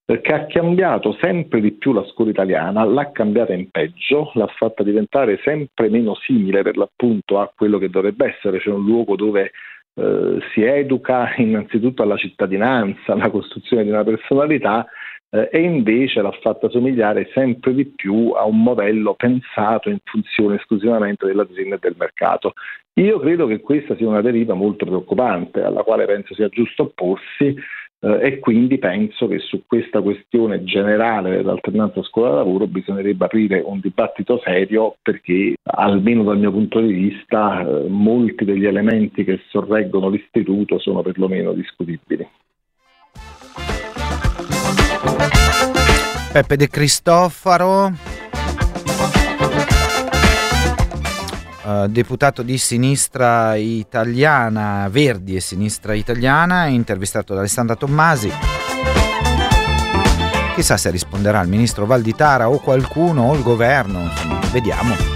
eh, che ha cambiato sempre di più la scuola italiana, l'ha cambiata in peggio, l'ha fatta diventare sempre meno simile per l'appunto a quello che dovrebbe essere, cioè un luogo dove eh, si educa innanzitutto alla cittadinanza, alla costruzione di una personalità eh, e invece l'ha fatta somigliare sempre di più a un modello pensato in funzione esclusivamente dell'azienda e del mercato. Io credo che questa sia una deriva molto preoccupante alla quale penso sia giusto opporsi eh, e quindi penso che su questa questione generale dell'alternanza scuola-lavoro bisognerebbe aprire un dibattito serio perché almeno dal mio punto di vista eh, molti degli elementi che sorreggono l'istituto sono perlomeno discutibili. Peppe De Cristofaro Eh, deputato di sinistra italiana, Verdi e sinistra italiana, intervistato da Alessandra Tommasi. Chissà se risponderà il ministro Valditara o qualcuno o il governo, vediamo.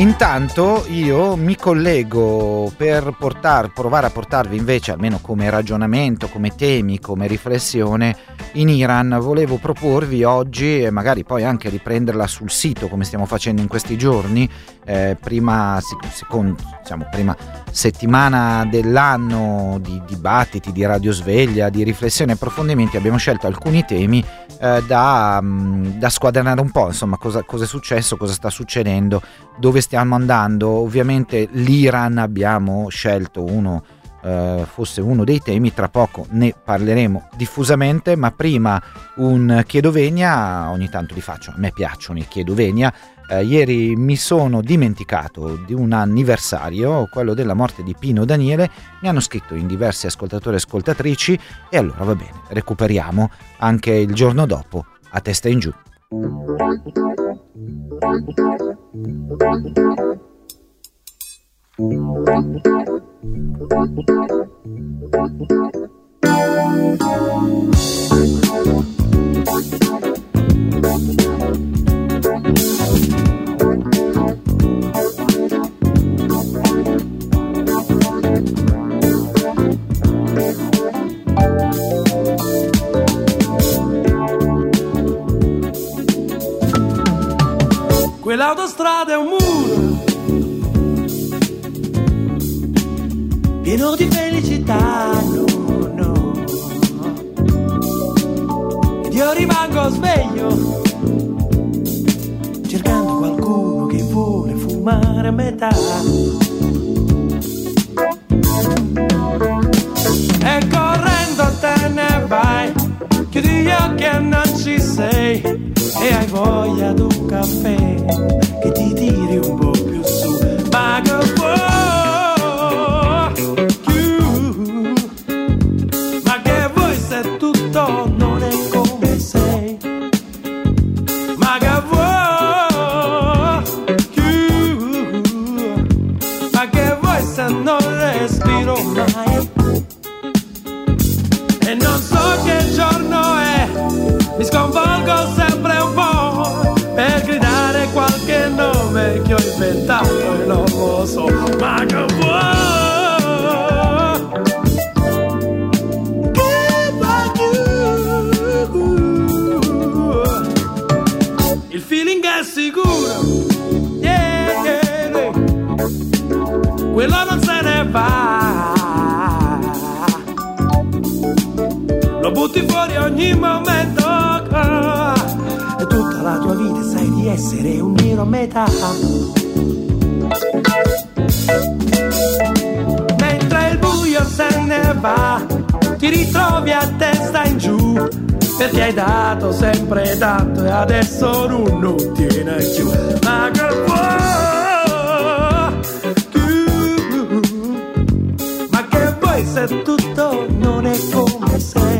Intanto io mi collego per portar, provare a portarvi invece, almeno come ragionamento, come temi, come riflessione, in Iran. Volevo proporvi oggi e magari poi anche riprenderla sul sito come stiamo facendo in questi giorni, eh, prima, secondo, diciamo, prima settimana dell'anno di dibattiti, di radiosveglia, di riflessione e approfondimenti, abbiamo scelto alcuni temi eh, da, mm, da squadernare un po', insomma cosa, cosa è successo, cosa sta succedendo, dove stiamo andando. Ovviamente l'Iran abbiamo scelto uno Uh, fosse uno dei temi, tra poco ne parleremo diffusamente, ma prima un chiedovenia, ogni tanto li faccio, a me piacciono i chiedovenia, uh, ieri mi sono dimenticato di un anniversario, quello della morte di Pino Daniele, mi hanno scritto in diversi ascoltatori e ascoltatrici. E allora va bene, recuperiamo. Anche il giorno dopo a testa in giù. Quell'autostrada è un muro pieno di felicità, no, no. Io rimango sveglio, cercando qualcuno che vuole fumare a metà. E correndo te ne vai, chiudi gli occhi e non ci sei, e hai voglia di un caffè che ti tiri un po' non lo so, ma che vuoi? Il feeling è sicuro, yeah, yeah, yeah. quello non se ne va. Lo butti fuori ogni momento. E tutta la tua vita sai di essere un nero a metà. Ritrovi a testa in giù, perché hai dato sempre tanto e adesso non, non tiene più. Ma che vuoi tu? Ma che vuoi se tutto non è come sei?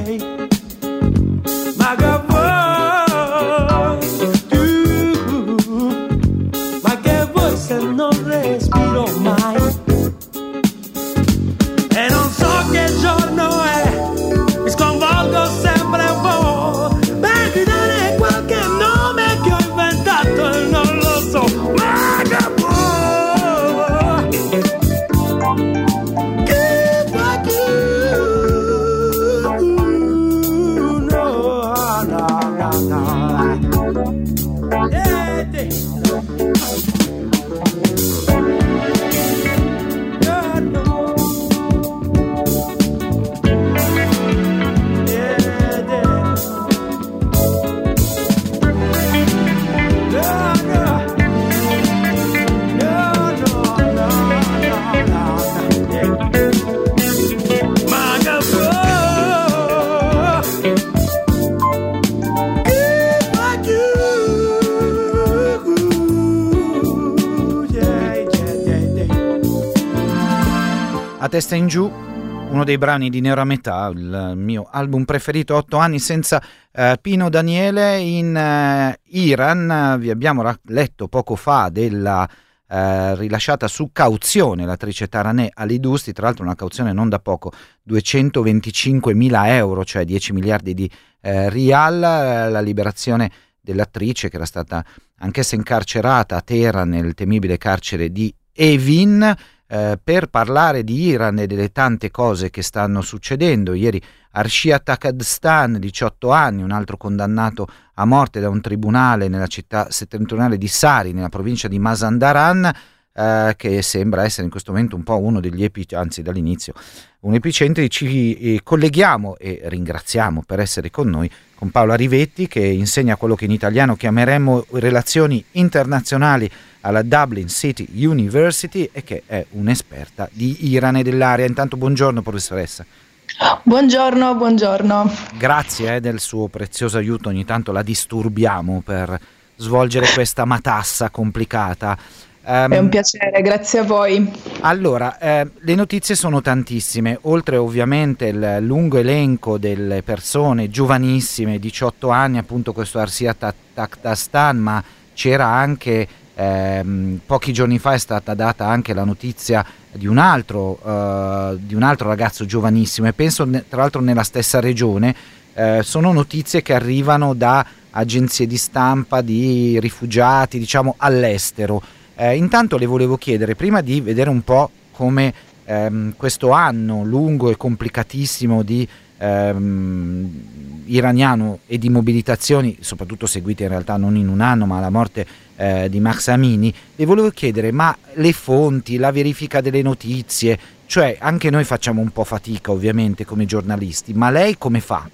Testa in giù, uno dei brani di Nero a metà, il mio album preferito, otto anni senza eh, Pino Daniele in eh, Iran. Vi abbiamo ra- letto poco fa della eh, rilasciata su cauzione l'attrice Taranè Alidusti, tra l'altro una cauzione non da poco, 225 mila euro, cioè 10 miliardi di eh, rial, eh, la liberazione dell'attrice che era stata anch'essa incarcerata a Teheran nel temibile carcere di Evin eh, per parlare di Iran e delle tante cose che stanno succedendo. Ieri Arshia Takadstan, 18 anni, un altro condannato a morte da un tribunale nella città settentrionale di Sari, nella provincia di Mazandaran, eh, che sembra essere in questo momento un po' uno degli epicentri, anzi dall'inizio, un epicentri. Ci eh, colleghiamo e ringraziamo per essere con noi con Paola Rivetti che insegna quello che in italiano chiameremmo relazioni internazionali alla Dublin City University e che è un'esperta di Iran e dell'area. Intanto buongiorno professoressa. Buongiorno, buongiorno. Grazie eh, del suo prezioso aiuto, ogni tanto la disturbiamo per svolgere questa matassa complicata. Um, È un piacere, grazie a voi. Allora, eh, le notizie sono tantissime, oltre ovviamente il lungo elenco delle persone giovanissime, 18 anni, appunto questo Arsia Takhtastan, ma c'era anche ehm, pochi giorni fa è stata data anche la notizia di un altro, eh, di un altro ragazzo giovanissimo e penso tra l'altro nella stessa regione. Eh, sono notizie che arrivano da agenzie di stampa di rifugiati, diciamo all'estero. Eh, intanto le volevo chiedere, prima di vedere un po' come ehm, questo anno lungo e complicatissimo di ehm, iraniano e di mobilitazioni, soprattutto seguite in realtà non in un anno, ma alla morte eh, di Max Amini, le volevo chiedere, ma le fonti, la verifica delle notizie, cioè anche noi facciamo un po' fatica ovviamente come giornalisti, ma lei come fa?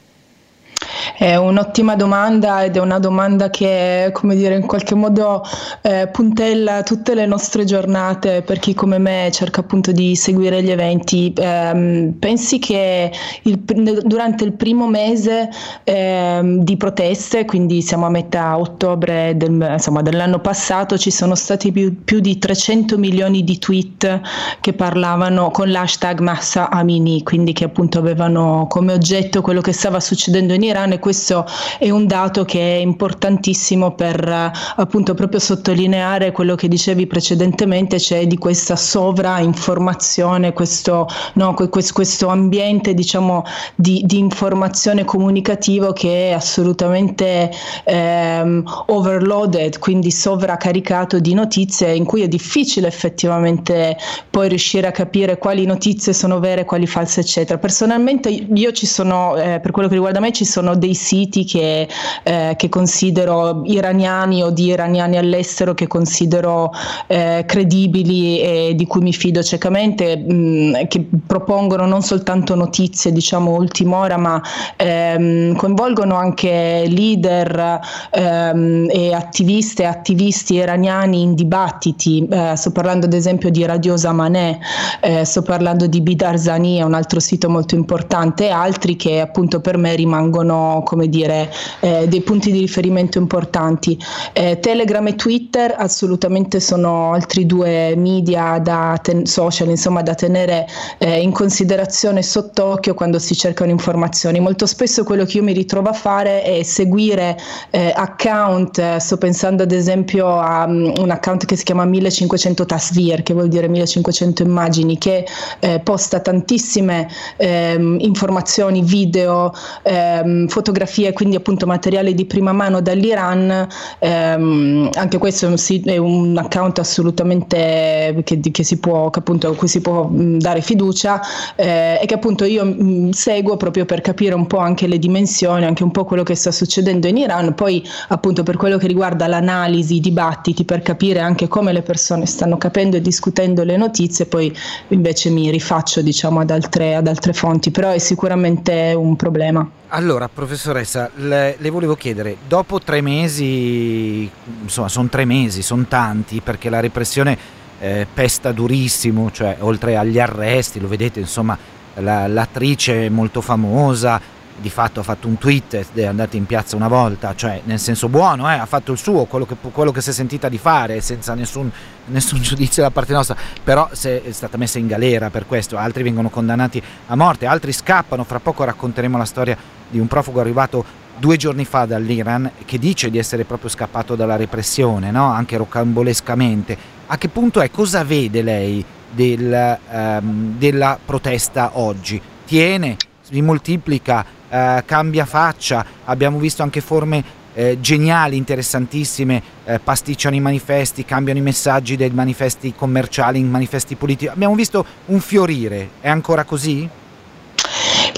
È un'ottima domanda ed è una domanda che, come dire, in qualche modo eh, puntella tutte le nostre giornate per chi come me cerca appunto di seguire gli eventi. Eh, pensi che il, durante il primo mese eh, di proteste, quindi siamo a metà ottobre del, insomma, dell'anno passato, ci sono stati più, più, di 300 milioni di tweet che parlavano con l'hashtag Massa Amini, quindi che appunto avevano come oggetto quello che stava succedendo in Iran e questo è un dato che è importantissimo per appunto proprio sottolineare quello che dicevi precedentemente, cioè di questa sovrainformazione, questo, no, questo ambiente diciamo di, di informazione comunicativo che è assolutamente ehm, overloaded, quindi sovraccaricato di notizie in cui è difficile effettivamente poi riuscire a capire quali notizie sono vere, quali false, eccetera. Personalmente io ci sono, eh, per quello che riguarda me, ci sono sono dei siti che, eh, che considero iraniani o di iraniani all'estero che considero eh, credibili e di cui mi fido ciecamente, mh, che propongono non soltanto notizie diciamo ultim'ora ma ehm, coinvolgono anche leader ehm, e attiviste e attivisti iraniani in dibattiti, eh, sto parlando ad esempio di Radio Zamaneh, eh, sto parlando di Bidar Zani, è un altro sito molto importante e altri che appunto per me rimangono come dire eh, dei punti di riferimento importanti. Eh, Telegram e Twitter assolutamente sono altri due media ten- social insomma da tenere eh, in considerazione sott'occhio quando si cercano informazioni. Molto spesso quello che io mi ritrovo a fare è seguire eh, account, sto pensando ad esempio a um, un account che si chiama 1500 Tasvir, che vuol dire 1500 immagini, che eh, posta tantissime ehm, informazioni, video, ehm, fotografie, quindi appunto materiale di prima mano dall'Iran. Ehm, anche questo è un, è un account assolutamente che, che, si può, che appunto, a cui si può mh, dare fiducia eh, e che appunto io mh, seguo proprio per capire un po' anche le dimensioni, anche un po' quello che sta succedendo in Iran. Poi appunto per quello che riguarda l'analisi, i dibattiti, per capire anche come le persone stanno capendo e discutendo le notizie, poi invece mi rifaccio diciamo ad altre, ad altre fonti, però è sicuramente un problema. Allora, professoressa, le, le, volevo chiedere, dopo tre mesi, insomma, sono tre mesi, sono tanti, perché la repressione eh, pesta durissimo, cioè oltre agli arresti, lo vedete, insomma, la, l'attrice molto famosa, di fatto ha fatto un tweet è andata in piazza una volta, cioè nel senso buono, eh, ha fatto il suo, quello che, quello che si è sentita di fare senza nessun, nessun, [laughs] giudizio da parte nostra, però è stata messa in galera per questo, altri vengono condannati a morte, altri scappano, fra poco racconteremo la storia di un profugo arrivato due giorni fa dall'Iran che dice di essere proprio scappato dalla repressione, no? anche rocambolescamente. A che punto è? Cosa vede lei del, um, della protesta oggi? Tiene? Si moltiplica? Eh, cambia faccia, abbiamo visto anche forme eh, geniali, interessantissime, eh, pasticciano i manifesti, cambiano i messaggi dei manifesti commerciali in manifesti politici. Abbiamo visto un fiorire, è ancora così?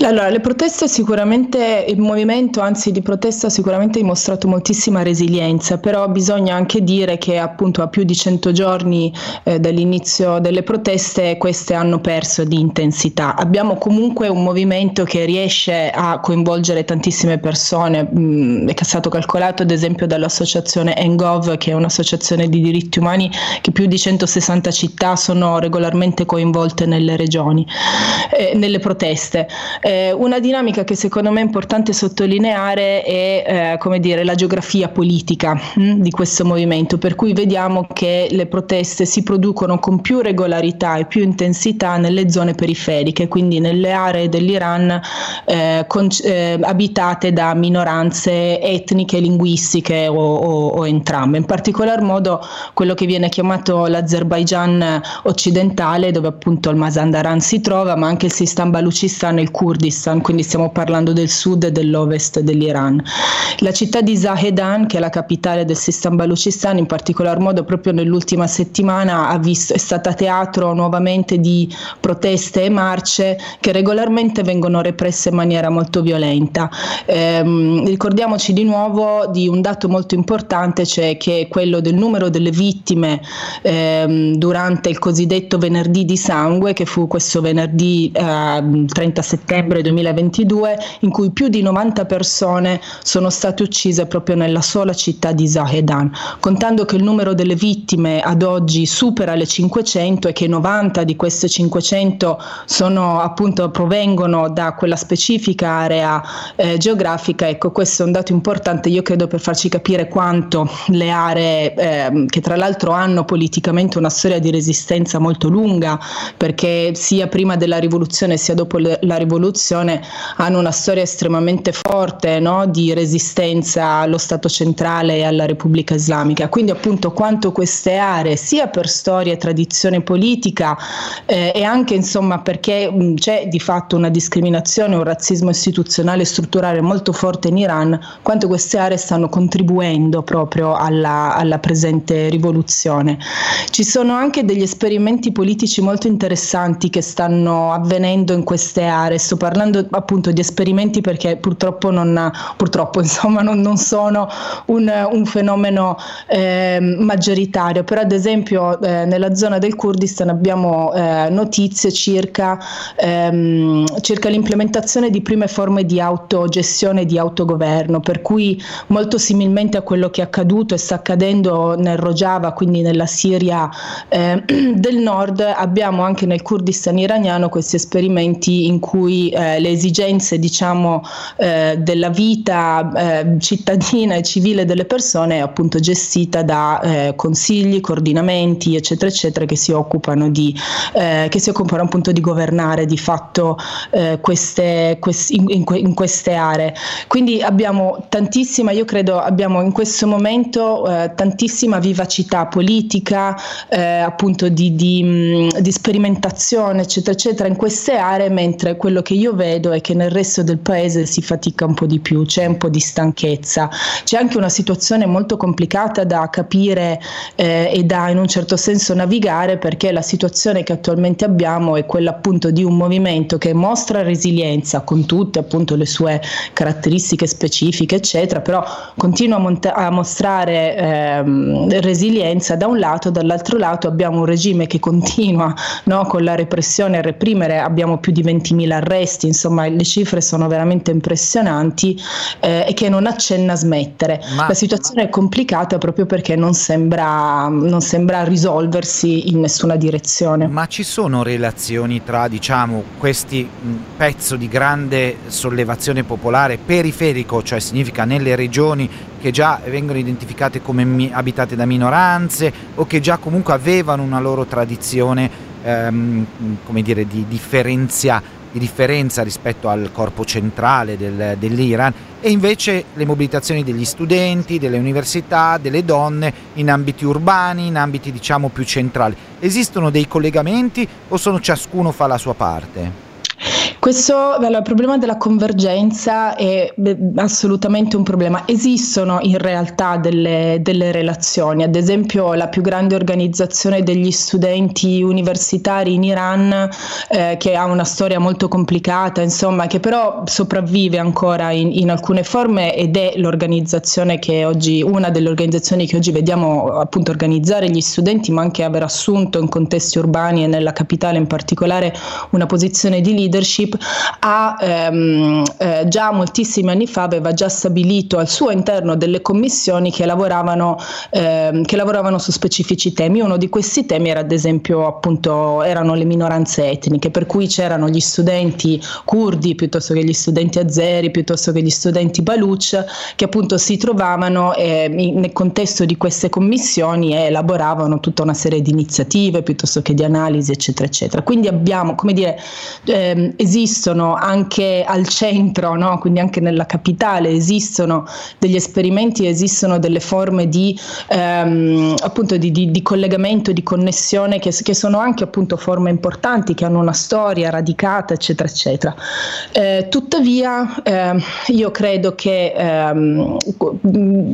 Allora, le proteste sicuramente, il movimento anzi di protesta sicuramente ha dimostrato moltissima resilienza, però bisogna anche dire che appunto a più di 100 giorni eh, dall'inizio delle proteste queste hanno perso di intensità. Abbiamo comunque un movimento che riesce a coinvolgere tantissime persone, mh, mm, è stato calcolato ad esempio dall'associazione Engov che è un'associazione di diritti umani che più di 160 città sono regolarmente coinvolte nelle regioni, eh, nelle proteste. Eh, una dinamica che secondo me è importante sottolineare è eh, dire, la geografia politica mh, hm, di questo movimento, per cui vediamo che le proteste si producono con più regolarità e più intensità nelle zone periferiche, quindi nelle aree dell'Iran eh, con, eh, abitate da minoranze etniche, linguistiche o, o, o entrambe. In particolar modo quello che viene chiamato l'Azerbaijan occidentale, dove appunto il Mazandaran si trova, ma anche il Sistan Baluchistan e il Kurdistan Kurdistan, quindi stiamo parlando del sud e dell'ovest dell'Iran. La città di Zahedan, che è la capitale del Sistan Baluchistan, in particolar modo proprio nell'ultima settimana visto, è stata teatro nuovamente di proteste e marce che regolarmente vengono represse in maniera molto violenta. Ehm, ricordiamoci di nuovo di un dato molto importante, cioè che è quello del numero delle vittime ehm, durante il cosiddetto venerdì di sangue, che fu questo venerdì eh, 30 settembre settembre 2022 in cui più di 90 persone sono state uccise proprio nella sola città di Zahedan, contando che il numero delle vittime ad oggi supera le 500 e che 90 di queste 500 sono appunto provengono da quella specifica area eh, geografica, ecco questo è un dato importante. Io credo per farci capire quanto le aree eh, che tra l'altro hanno politicamente una storia di resistenza molto lunga perché sia prima della rivoluzione sia dopo la rivoluzione rivoluzione hanno una storia estremamente forte no? di resistenza allo Stato centrale e alla Repubblica Islamica. Quindi appunto quanto queste aree, sia per storia e tradizione politica eh, e anche insomma perché mh, c'è di fatto una discriminazione, un razzismo istituzionale e strutturale molto forte in Iran, quanto queste aree stanno contribuendo proprio alla, alla presente rivoluzione. Ci sono anche degli esperimenti politici molto interessanti che stanno avvenendo in queste aree, soprattutto parlando appunto di esperimenti perché purtroppo non, purtroppo, [laughs] insomma, non, non sono un, un fenomeno eh, maggioritario, però ad esempio eh, nella zona del Kurdistan abbiamo eh, notizie circa, ehm, circa l'implementazione di prime forme di autogestione e di autogoverno, per cui molto similmente a quello che è accaduto e sta accadendo nel Rojava, quindi nella Siria eh, [clears throat] del nord, abbiamo anche nel Kurdistan iraniano questi esperimenti in cui eh, le esigenze diciamo eh, della vita eh, cittadina e civile delle persone è appunto gestita da eh, consigli, coordinamenti eccetera eccetera che si occupano di, eh, che si occupano appunto di governare di fatto queste, quest, in, in, in, queste aree. Quindi abbiamo tantissima, io credo abbiamo in questo momento tantissima vivacità politica, appunto di, di, di sperimentazione eccetera eccetera in queste aree mentre quello che io vedo è che nel resto del paese si fatica un po' di più, c'è un po' di stanchezza, c'è anche una situazione molto complicata da capire eh, e da in un certo senso navigare perché la situazione che attualmente abbiamo è quella appunto di un movimento che mostra resilienza con tutte appunto le sue caratteristiche specifiche eccetera, però continua a, monta- a mostrare ehm, resilienza da un lato, dall'altro lato abbiamo un regime che continua no, con la repressione a reprimere, abbiamo più di 20.000 arresti, insomma le cifre sono veramente impressionanti eh, e che non accenna a smettere. Ma, la situazione ma... è complicata proprio perché non sembra, non sembra risolversi in nessuna direzione. Ma ci sono relazioni tra diciamo questi pezzo di grande sollevazione popolare periferico, cioè significa nelle regioni che già vengono identificate come mi- abitate da minoranze o che già comunque avevano una loro tradizione ehm, come dire, di differenzia di differenza rispetto al corpo centrale del, dell'Iran e invece le mobilitazioni degli studenti, delle università, delle donne in ambiti urbani, in ambiti diciamo più centrali. Esistono dei collegamenti o sono ciascuno fa la sua parte? Questo, il problema della convergenza è assolutamente un problema. Esistono in realtà delle, delle, relazioni, ad esempio la più grande organizzazione degli studenti universitari in Iran, eh, che ha una storia molto complicata, insomma, che però sopravvive ancora in, in, alcune forme ed è l'organizzazione che oggi, una delle organizzazioni che oggi vediamo appunto organizzare gli studenti, ma anche aver assunto in contesti urbani e nella capitale in particolare una posizione di leadership ha ehm, eh, già moltissimi anni fa aveva già stabilito al suo interno delle commissioni che lavoravano, ehm, che lavoravano su specifici temi. Uno di questi temi era ad esempio appunto erano le minoranze etniche, per cui c'erano gli studenti curdi piuttosto che gli studenti azeri, piuttosto che gli studenti baluch che appunto si trovavano eh, nel contesto di queste commissioni e elaboravano tutta una serie di iniziative piuttosto che di analisi eccetera eccetera. Quindi abbiamo come dire ehm, esistono anche al centro, no? quindi anche nella capitale, esistono degli esperimenti, esistono delle forme di, ehm, appunto di, di, di, collegamento, di connessione che, che, sono anche appunto forme importanti, che hanno una storia radicata, eccetera, eccetera. Eh, tuttavia, eh, io credo che ehm,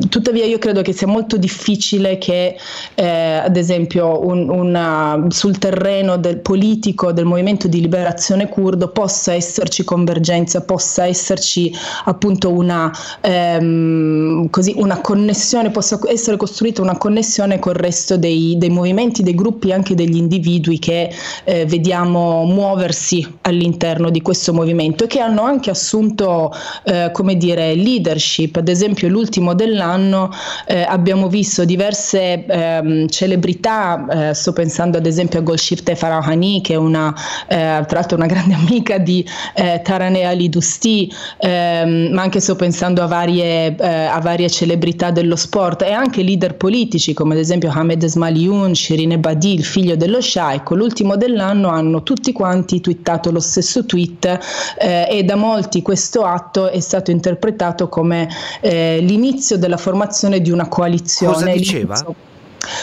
tuttavia io credo che sia molto difficile che eh, ad esempio un, una, sul terreno del politico del movimento di liberazione curdo possa esserci convergenza, possa esserci appunto una, ehm, così, una connessione, possa essere costruita una connessione col resto dei, dei movimenti, dei gruppi, anche degli individui che eh, vediamo muoversi all'interno di questo movimento e che hanno anche assunto, eh, come dire, leadership. Ad esempio, l'ultimo dell'anno eh, abbiamo visto diverse ehm, celebrità, eh, sto pensando ad esempio a Golshifteh Farahani, che è una, eh, tra l'altro una grande amica di eh, Taranea Lidusti, ehm, ma anche sto pensando a varie, eh, a varie, celebrità dello sport e anche leader politici come ad esempio Hamed Esmaliun, Shirin Ebadi, il figlio dello sceicco, l'ultimo dell'anno hanno tutti quanti twittato lo stesso tweet eh, e da molti questo atto è stato interpretato come eh, l'inizio della formazione di una coalizione. Cosa diceva?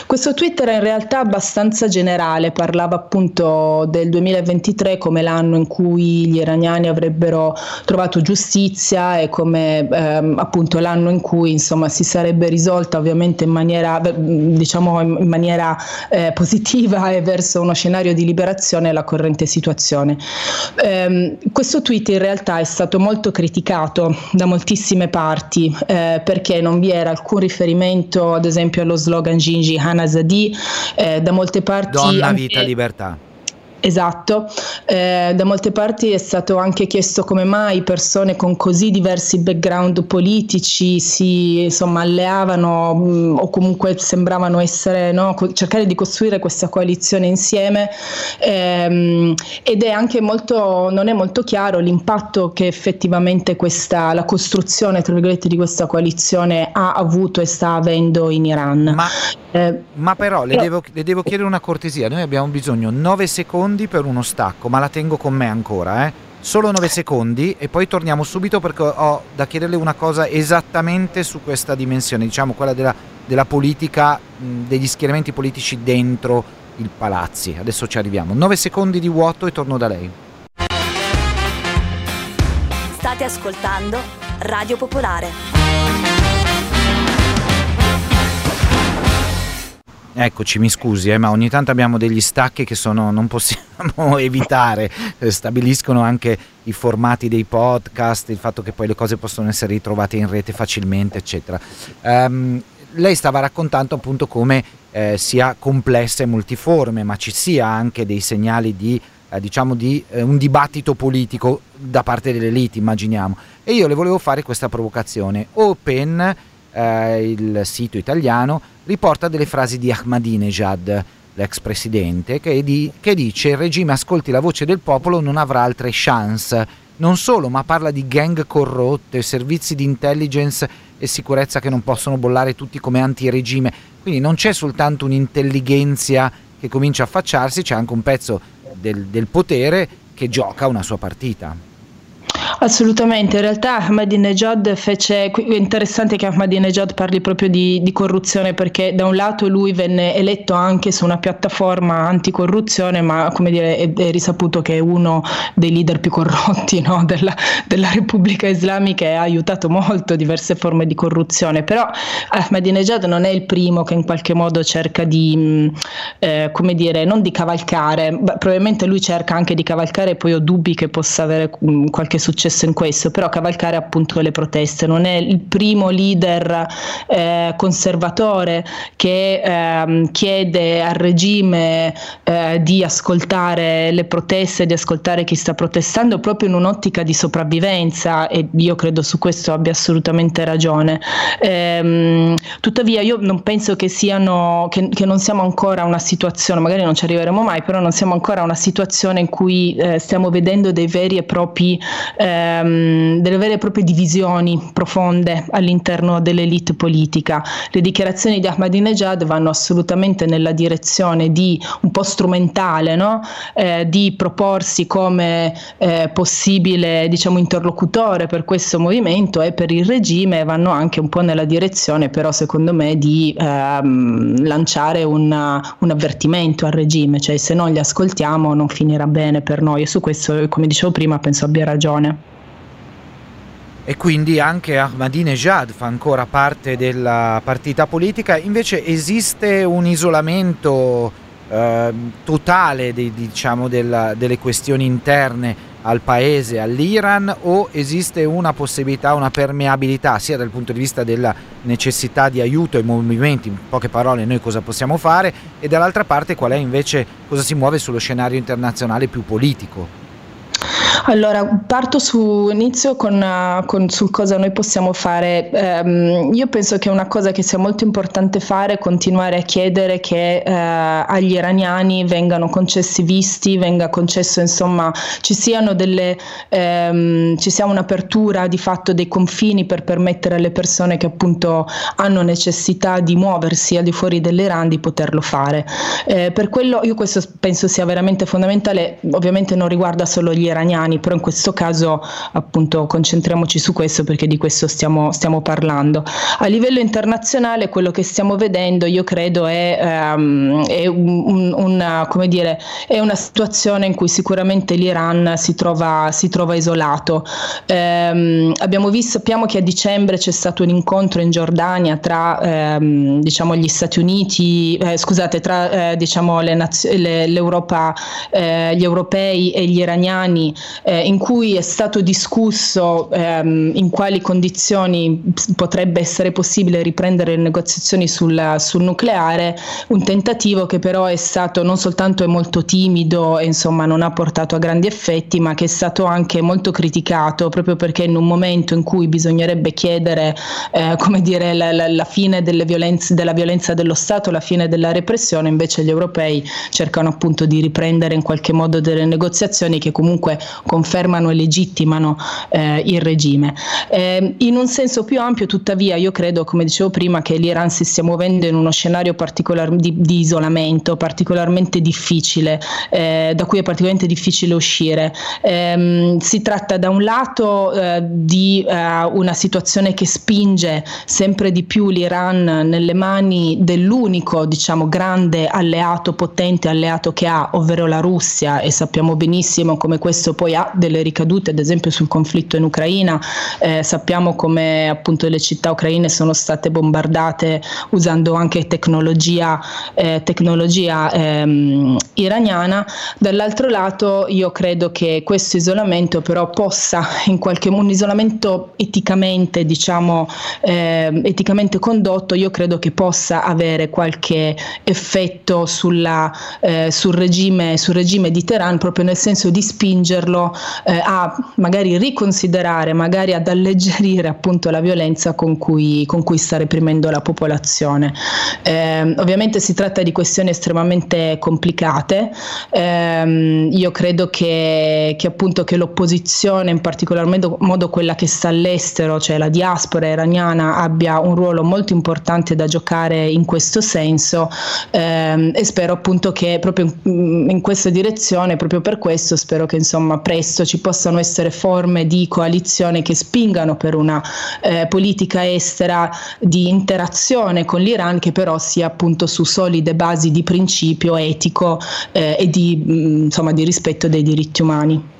Questo tweet era in realtà abbastanza generale, parlava appunto del 2023 come l'anno in cui gli iraniani avrebbero trovato giustizia e come ehm, appunto l'anno in cui insomma si sarebbe risolta ovviamente in maniera diciamo in maniera eh, positiva e verso uno scenario di liberazione la corrente situazione. Eh, questo tweet in realtà è stato molto criticato da moltissime parti eh, perché non vi era alcun riferimento ad esempio allo slogan Gingi Hanazadi, eh, da molte parti... Donna, vita, libertà. Esatto, eh, da molte parti è stato anche chiesto come mai persone con così diversi background politici si insomma, alleavano mh, mm, o comunque sembravano essere, no, co- cercare di costruire questa coalizione insieme. Ehm, ed è anche molto, non è molto chiaro l'impatto che effettivamente questa, la costruzione tra virgolette di questa coalizione ha avuto e sta avendo in Iran. Ma, eh, ma però le, però devo, le devo chiedere una cortesia, noi abbiamo bisogno 9 secondi secondi per uno stacco, ma la tengo con me ancora, eh. Solo 9 secondi e poi torniamo subito perché ho da chiederle una cosa esattamente su questa dimensione, diciamo quella della, della politica, degli schieramenti politici dentro il palazzi. Adesso ci arriviamo. 9 secondi di vuoto e torno da lei. State ascoltando Radio Popolare. Eccoci, mi scusi, eh, ma ogni tanto abbiamo degli stacchi che sono, non possiamo [laughs] evitare, eh, stabiliscono anche i formati dei podcast, il fatto che poi le cose possono essere ritrovate in rete facilmente, eccetera. Um, lei stava raccontando appunto come eh, sia complessa e multiforme, ma ci sia anche dei segnali di, eh, diciamo di eh, un dibattito politico da parte delle elite, immaginiamo. E io le volevo fare questa provocazione. Open eh, il sito italiano, riporta delle frasi di Ahmadinejad, l'ex presidente, che, di, che dice il regime ascolti la voce del popolo non avrà altre chance. Non solo, ma parla di gang corrotte, servizi di intelligence e sicurezza che non possono bollare tutti come antiregime. Quindi non c'è soltanto un'intelligenza che comincia a affacciarsi, c'è anche un pezzo del, del potere che gioca una sua partita. Assolutamente, in realtà Ahmadinejad fece, è interessante che Ahmadinejad parli proprio di, di, corruzione perché da un lato lui venne eletto anche su una piattaforma anticorruzione, ma come dire è, è risaputo che è uno dei leader più corrotti no? della, della, Repubblica Islamica e ha aiutato molto diverse forme di corruzione, però Ahmadinejad non è il primo che in qualche modo cerca di, eh, come dire, non di cavalcare, probabilmente lui cerca anche di cavalcare e poi ho dubbi che possa avere mh, qualche successo in questo, però cavalcare appunto le proteste. Non è il primo leader eh, conservatore che eh, chiede al regime eh, di ascoltare le proteste, di ascoltare chi sta protestando proprio in un'ottica di sopravvivenza e io credo su questo abbia assolutamente ragione. Ehm, tuttavia io non penso che siano che, che non siamo ancora a una situazione, magari non ci arriveremo mai, però non siamo ancora a una situazione in cui eh, stiamo vedendo dei veri e propri ehm, delle vere e proprie divisioni profonde all'interno dell'elite politica. Le dichiarazioni di Ahmadinejad vanno assolutamente nella direzione di un po' strumentale, no? eh, di proporsi come eh, possibile diciamo, interlocutore per questo movimento e per il regime, vanno anche un po' nella direzione però secondo me di ehm, lanciare una, un avvertimento al regime, cioè se non li ascoltiamo non finirà bene per noi e su questo come dicevo prima penso abbia ragione e quindi anche Ahmadinejad fa ancora parte della partita politica, invece esiste un isolamento eh, totale di, diciamo, della, delle questioni interne al paese, all'Iran o esiste una possibilità, una permeabilità sia dal punto di vista della necessità di aiuto ai movimenti, in poche parole noi cosa possiamo fare e dall'altra parte qual è invece cosa si muove sullo scenario internazionale più politico? Allora, parto su inizio con, uh, con, sul cosa noi possiamo fare. Um, io penso che una cosa che sia molto importante fare è continuare a chiedere che uh, agli iraniani vengano concessi visti, venga concesso, insomma, ci siano delle um, ci sia un'apertura di fatto dei confini per permettere alle persone che appunto hanno necessità di muoversi al di fuori dell'Iran di poterlo fare. Eh, per quello io questo penso sia veramente fondamentale, ovviamente non riguarda solo gli iraniani umani, però in questo caso appunto concentriamoci su questo perché di questo stiamo, stiamo parlando. A livello internazionale quello che stiamo vedendo io credo è, um, è, un, una, dire, è, una, situazione in cui sicuramente l'Iran si trova, si trova isolato. Um, abbiamo visto, sappiamo che a dicembre c'è stato un incontro in Giordania tra um, diciamo, gli Stati Uniti, eh, scusate, tra eh, diciamo, le naz- le, l'Europa, eh, gli europei e gli iraniani eh, in cui è stato discusso ehm, in quali condizioni potrebbe essere possibile riprendere le negoziazioni sul, sul, nucleare, un tentativo che però è stato non soltanto molto timido e insomma non ha portato a grandi effetti, ma che è stato anche molto criticato proprio perché in un momento in cui bisognerebbe chiedere eh, come dire, la, la, la fine violenze, della violenza dello Stato, la fine della repressione, invece gli europei cercano appunto di riprendere in qualche modo delle negoziazioni che comunque confermano e legittimano eh, il regime. Eh, in un senso più ampio, tuttavia, io credo, come dicevo prima, che l'Iran si stia muovendo in uno scenario di, di, isolamento particolarmente difficile, eh, da cui è particolarmente difficile uscire. Ehm, si tratta da un lato eh, di eh, una situazione che spinge sempre di più l'Iran nelle mani dell'unico, diciamo, grande alleato potente, alleato che ha, ovvero la Russia, e sappiamo benissimo come questo poi ha delle ricadute, ad esempio sul conflitto in Ucraina, eh, sappiamo come appunto le città ucraine sono state bombardate usando anche tecnologia, eh, tecnologia ehm, iraniana. Dall'altro lato io credo che questo isolamento però possa in qualche modo, un isolamento eticamente, diciamo, eh, eticamente condotto, io credo che possa avere qualche effetto sulla, eh, sul, regime, sul regime di Teheran proprio nel senso di spingerlo eh, a magari riconsiderare, magari ad alleggerire appunto la violenza con cui, con cui sta reprimendo la popolazione. Eh, ovviamente si tratta di questioni estremamente complicate, eh, io credo che, che, appunto che l'opposizione, in particolar modo quella che sta all'estero, cioè la diaspora iraniana, abbia un ruolo molto importante da giocare in questo senso ehm, e spero appunto che proprio in, questa direzione, proprio per questo spero che insomma presto ci possano essere forme di coalizione che spingano per una eh, politica estera di interazione con l'Iran che però sia appunto su solide basi di principio etico eh, e di, mm, insomma, di rispetto dei diritti umani.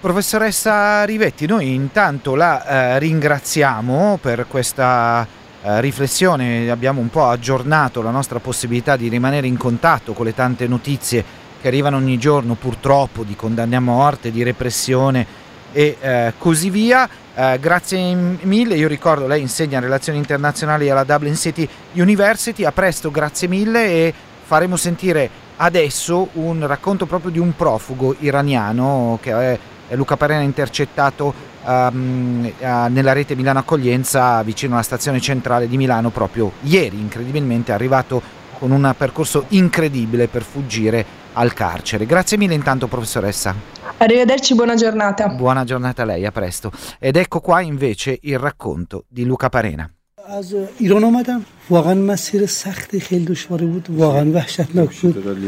Professoressa Rivetti, noi intanto la eh, ringraziamo per questa eh, riflessione, abbiamo un po' aggiornato la nostra possibilità di rimanere in contatto con le tante notizie che arrivano ogni giorno purtroppo di condanne a morte, di repressione e eh, così via. Eh, grazie mille, io ricordo lei insegna relazioni internazionali alla Dublin City University, a presto, grazie mille e faremo sentire adesso un racconto proprio di un profugo iraniano che è Luca Parena ha intercettato um, nella rete Milano Accoglienza vicino alla stazione centrale di Milano proprio ieri, incredibilmente è arrivato con un percorso incredibile per fuggire al carcere. Grazie mille intanto professoressa. Arrivederci, buona giornata. Buona giornata a lei, a presto. Ed ecco qua invece il racconto di Luca Parena. از ایران آمدم واقعا مسیر سختی خیلی دشواری بود واقعا وحشتناک بود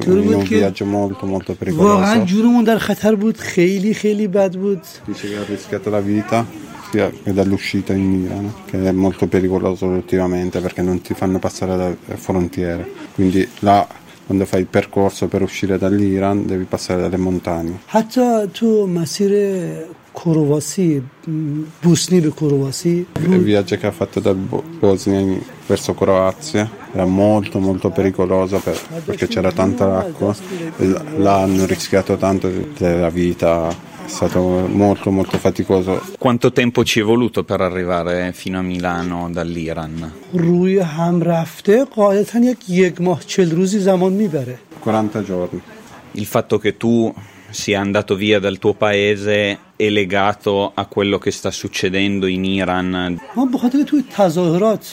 جوری بود که واقعا جونمون در خطر بود خیلی خیلی بد بود sia dall'uscita in Iran, che è molto pericoloso ultimamente perché non ti fanno passare le frontiere. Quindi là quando fai il percorso per uscire dall'Iran devi passare dalle montagne. Il viaggio che ha fatto da Bosnia verso Croazia era molto molto pericoloso per, perché c'era tanta acqua, là hanno rischiato tanto della vita è stato molto molto faticoso. Quanto tempo ci è voluto per arrivare fino a Milano dall'Iran? روی هم رفته قاعدتا یک یک ماه چل روزی زمان میبره 40 giorni. Il fatto che tu sia andato via dal tuo paese è legato a quello che sta succedendo in Iran? ما به خاطر توی تظاهرات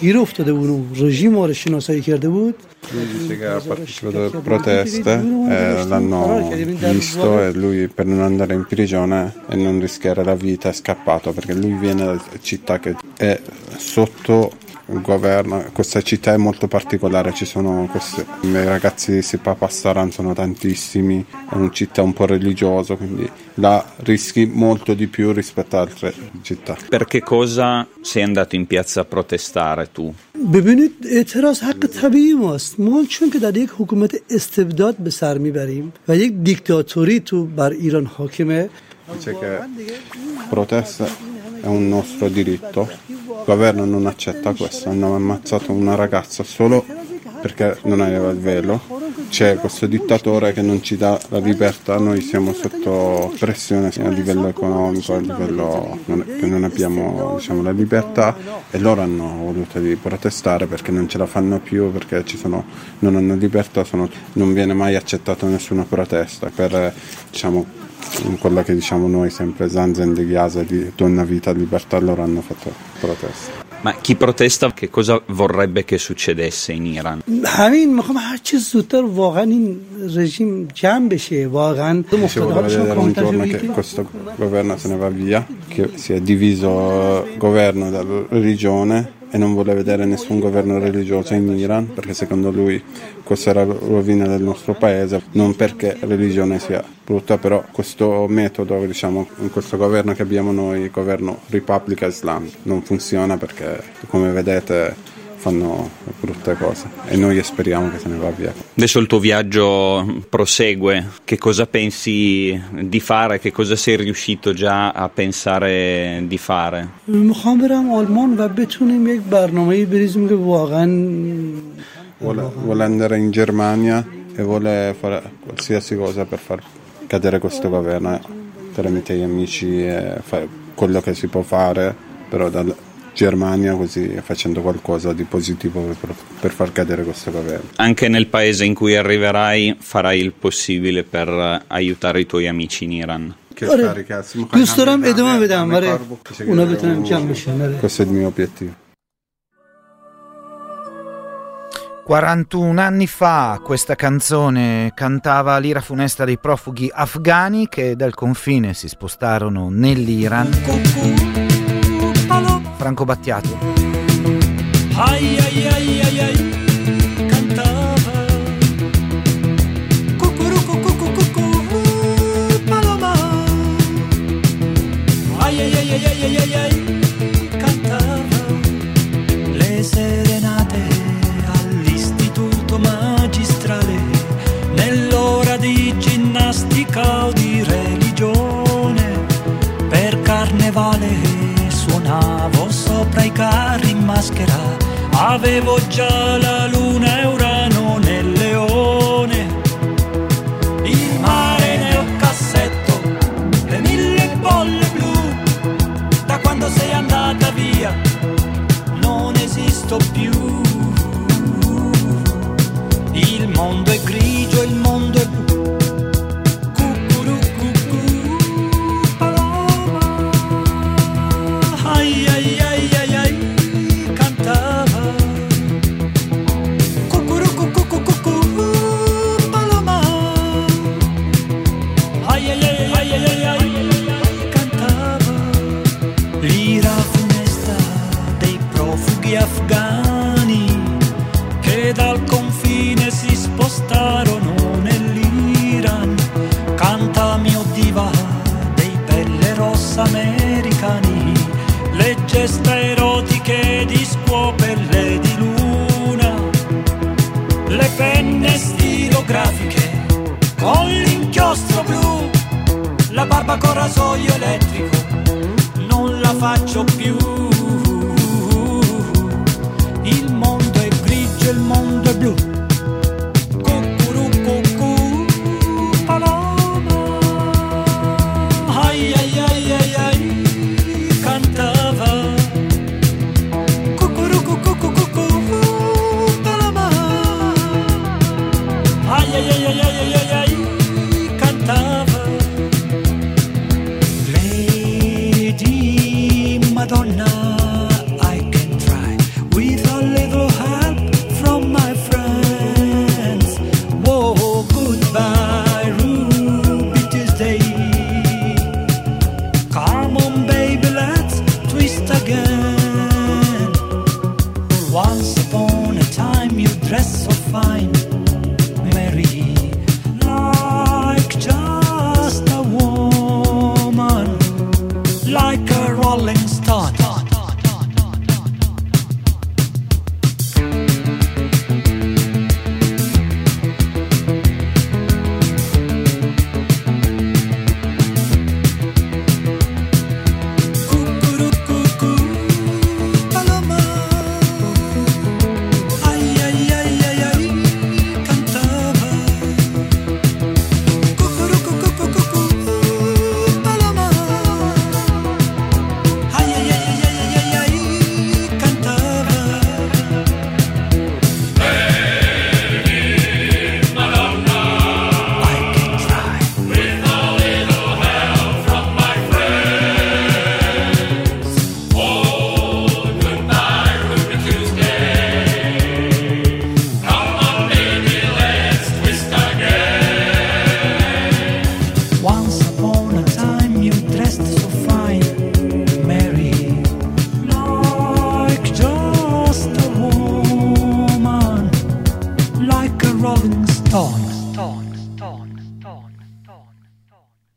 گیر افتاده بود رژیم ما رو شناسایی کرده بود lui dice che ha partecipato alle proteste e l'hanno visto e lui per non andare in prigione e non rischiare la vita è scappato perché lui viene da città che è sotto il governo, questa città è molto particolare, ci sono questi, i ragazzi di Papastaran sono tantissimi, è una città un po' religiosa, quindi la rischi molto di più rispetto ad altre città. Per che cosa sei andato in piazza a protestare tu? ببینید اعتراض حق طبیعی ماست ما چون که در یک حکومت استبداد به سر میبریم و یک دیکتاتوری تو بر ایران حاکمه Dice che protesta è un nostro diritto, il governo non accetta questo, hanno ammazzato una ragazza solo perché non aveva il velo, c'è questo dittatore che non ci dà la libertà, noi siamo sotto pressione a livello economico, a livello che non abbiamo diciamo, la libertà. E loro hanno voluto protestare perché non ce la fanno più, perché sono, non hanno libertà, sono, non viene mai accettata nessuna protesta per diciamo, in quella che diciamo noi sempre Zanzen di Ghiasa di Donna Vita Libertà loro hanno fatto protesta Ma chi protesta che cosa vorrebbe che succedesse in Iran? همین میخوام هر چه زودتر واقعا این رژیم جمع بشه واقعا si vuole vedere un giorno che questo governo se ne va via che si è diviso il governo dalla religione e non vuole vedere nessun governo religioso in Iran perché secondo lui questa è la rovina del nostro paese, non perché religione sia brutta, però questo metodo, diciamo, in questo governo che abbiamo noi, governo Repubblica Islam, non funziona perché come vedete fanno brutte cose e noi speriamo che se ne va via. Adesso il tuo viaggio prosegue, che cosa pensi di fare, che cosa sei riuscito già a pensare di fare? میخوام برم آلمان و بتونیم یک برنامه بریزیم که واقعا Vuole, vuole andare in Germania e vuole fare qualsiasi cosa per far cadere questo governo eh, tramite gli amici e fare quello che si può fare, però dalla Germania così facendo qualcosa di positivo per, per far cadere questo governo. Anche nel paese in cui arriverai farai il possibile per aiutare i tuoi amici in Iran. Che آره. carica, اسم دوست دارم خواهم ادامه همه بدم کار برای بکنه. اونا بتونن جمع بشن آره. Questo è il mio obiettivo. 41 anni fa questa canzone cantava l'ira funesta dei profughi afghani che dal confine si spostarono nell'Iran. Franco Battiato. Ai ai ai ai ai Avevo già la luna e barba con rasoio elettrico. Non la faccio più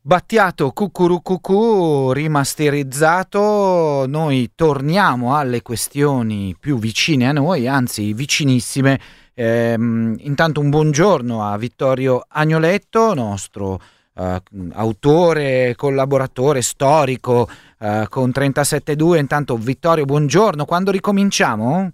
Battiato cucurucucù rimasterizzato, noi torniamo alle questioni più vicine a noi, anzi vicinissime. Ehm, intanto un buongiorno a Vittorio Agnoletto, nostro eh, autore, collaboratore, storico eh, con 37.2. Intanto Vittorio, buongiorno, quando ricominciamo?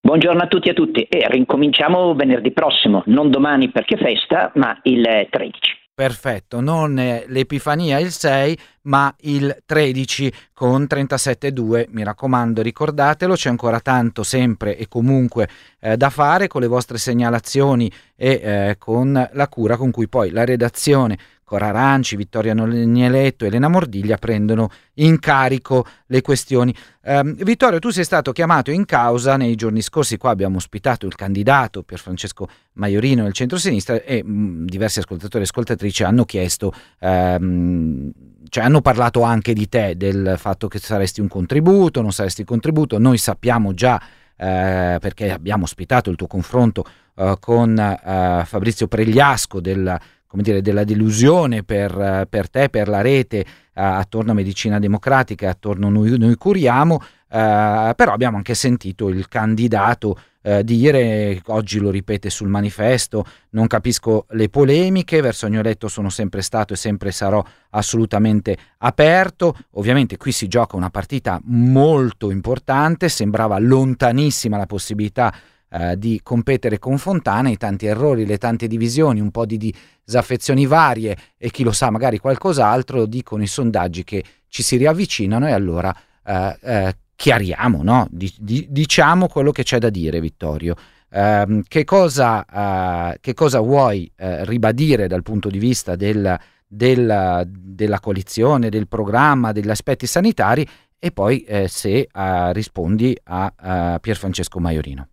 Buongiorno a tutti e a tutti e ricominciamo venerdì prossimo, non domani perché festa, ma il 13. Perfetto, non l'Epifania il 6, ma il 13 con 37.2. Mi raccomando, ricordatelo, c'è ancora tanto sempre e comunque eh, da fare con le vostre segnalazioni e eh, con la cura con cui poi la redazione Cora Aranci, Vittoria Nieletto Elena Mordiglia prendono in carico le questioni. Um, Vittorio, tu sei stato chiamato in causa nei giorni scorsi, qua abbiamo ospitato il candidato Pier Francesco Maiorino del centro-sinistra e mh, mm, diversi ascoltatori e ascoltatrici hanno chiesto, um, cioè hanno parlato anche di te, del fatto che saresti un contributo, non saresti un contributo, noi sappiamo già eh, perché abbiamo ospitato il tuo confronto eh, con eh, Fabrizio Pregliasco del come dire, della delusione per, per te, per la rete, eh, attorno a Medicina Democratica, attorno a noi, noi curiamo, eh, però abbiamo anche sentito il candidato eh, dire, oggi lo ripete sul manifesto, non capisco le polemiche, verso Agnoletto sono sempre stato e sempre sarò assolutamente aperto, ovviamente qui si gioca una partita molto importante, sembrava lontanissima la possibilità eh, di competere con Fontana, i tanti errori, le tante divisioni, un po' di disaffezioni varie e chi lo sa magari qualcos'altro, dicono i sondaggi che ci si riavvicinano e allora eh, eh, chiariamo, no? di, di, diciamo quello che c'è da dire Vittorio. Uh, che, cosa, uh, che, cosa, vuoi uh, ribadire dal punto di vista del, del, della coalizione, del programma, degli aspetti sanitari e poi eh, se rispondi a, a Pier Francesco Maiorino.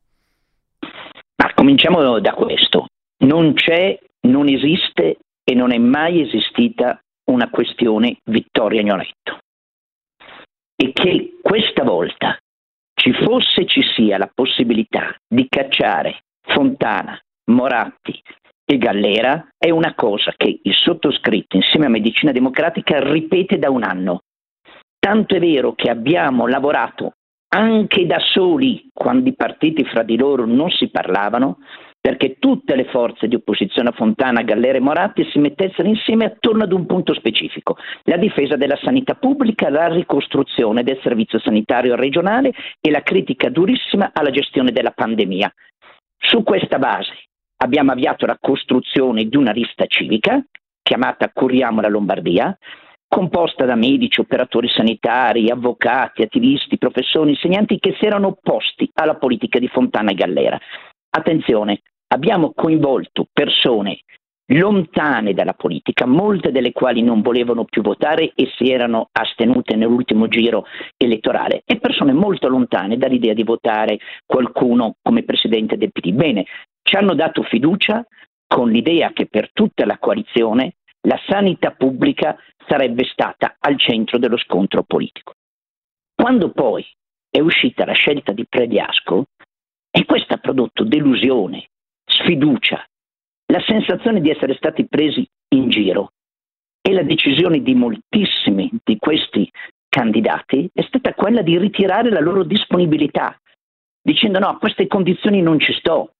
Ma cominciamo da questo. Non c'è, non esiste e non è mai esistita una questione Vittorio Agnoletto. E che questa volta ci fosse e ci sia la possibilità di cacciare Fontana, Moratti e Gallera è una cosa che il sottoscritto insieme a Medicina Democratica ripete da un anno. Tanto è vero che abbiamo lavorato anche da soli, quando i partiti fra di loro non si parlavano, perché tutte le forze di opposizione a Fontana, Gallera e Moratti si mettessero insieme attorno ad un punto specifico, la difesa della sanità pubblica, la ricostruzione del servizio sanitario regionale e la critica durissima alla gestione della pandemia. Su questa base abbiamo avviato la costruzione di una lista civica chiamata Curiamo la Lombardia, composta da medici, operatori sanitari, avvocati, attivisti, professori, insegnanti che si erano opposti alla politica di Fontana e Gallera. Attenzione, abbiamo coinvolto persone lontane dalla politica, molte delle quali non volevano più votare e si erano astenute nell'ultimo giro elettorale, e persone molto lontane dall'idea di votare qualcuno come presidente del PD. Bene, ci hanno dato fiducia con l'idea che per tutta la coalizione la sanità pubblica sarebbe stata al centro dello scontro politico. Quando poi è uscita la scelta di Pregliasco, e questo ha prodotto delusione, sfiducia, la sensazione di essere stati presi in giro e la decisione di moltissimi di questi candidati è stata quella di ritirare la loro disponibilità, dicendo no, a queste condizioni non ci sto,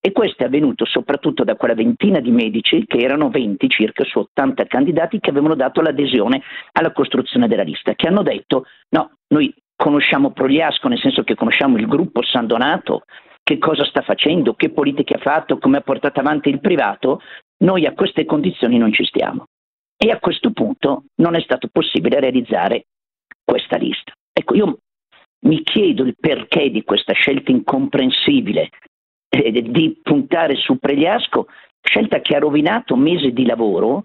e questo è avvenuto soprattutto da quella ventina di medici, che erano 20 circa su 80 candidati, che avevano dato l'adesione alla costruzione della lista, che hanno detto no, noi conosciamo Progliasco, nel senso che conosciamo il gruppo San Donato, che cosa sta facendo, che politiche ha fatto, come ha portato avanti il privato, noi a queste condizioni non ci stiamo. E a questo punto non è stato possibile realizzare questa lista. Ecco, io mi chiedo il perché di questa scelta incomprensibile eh, di puntare su Pregliasco, scelta che ha rovinato mesi di lavoro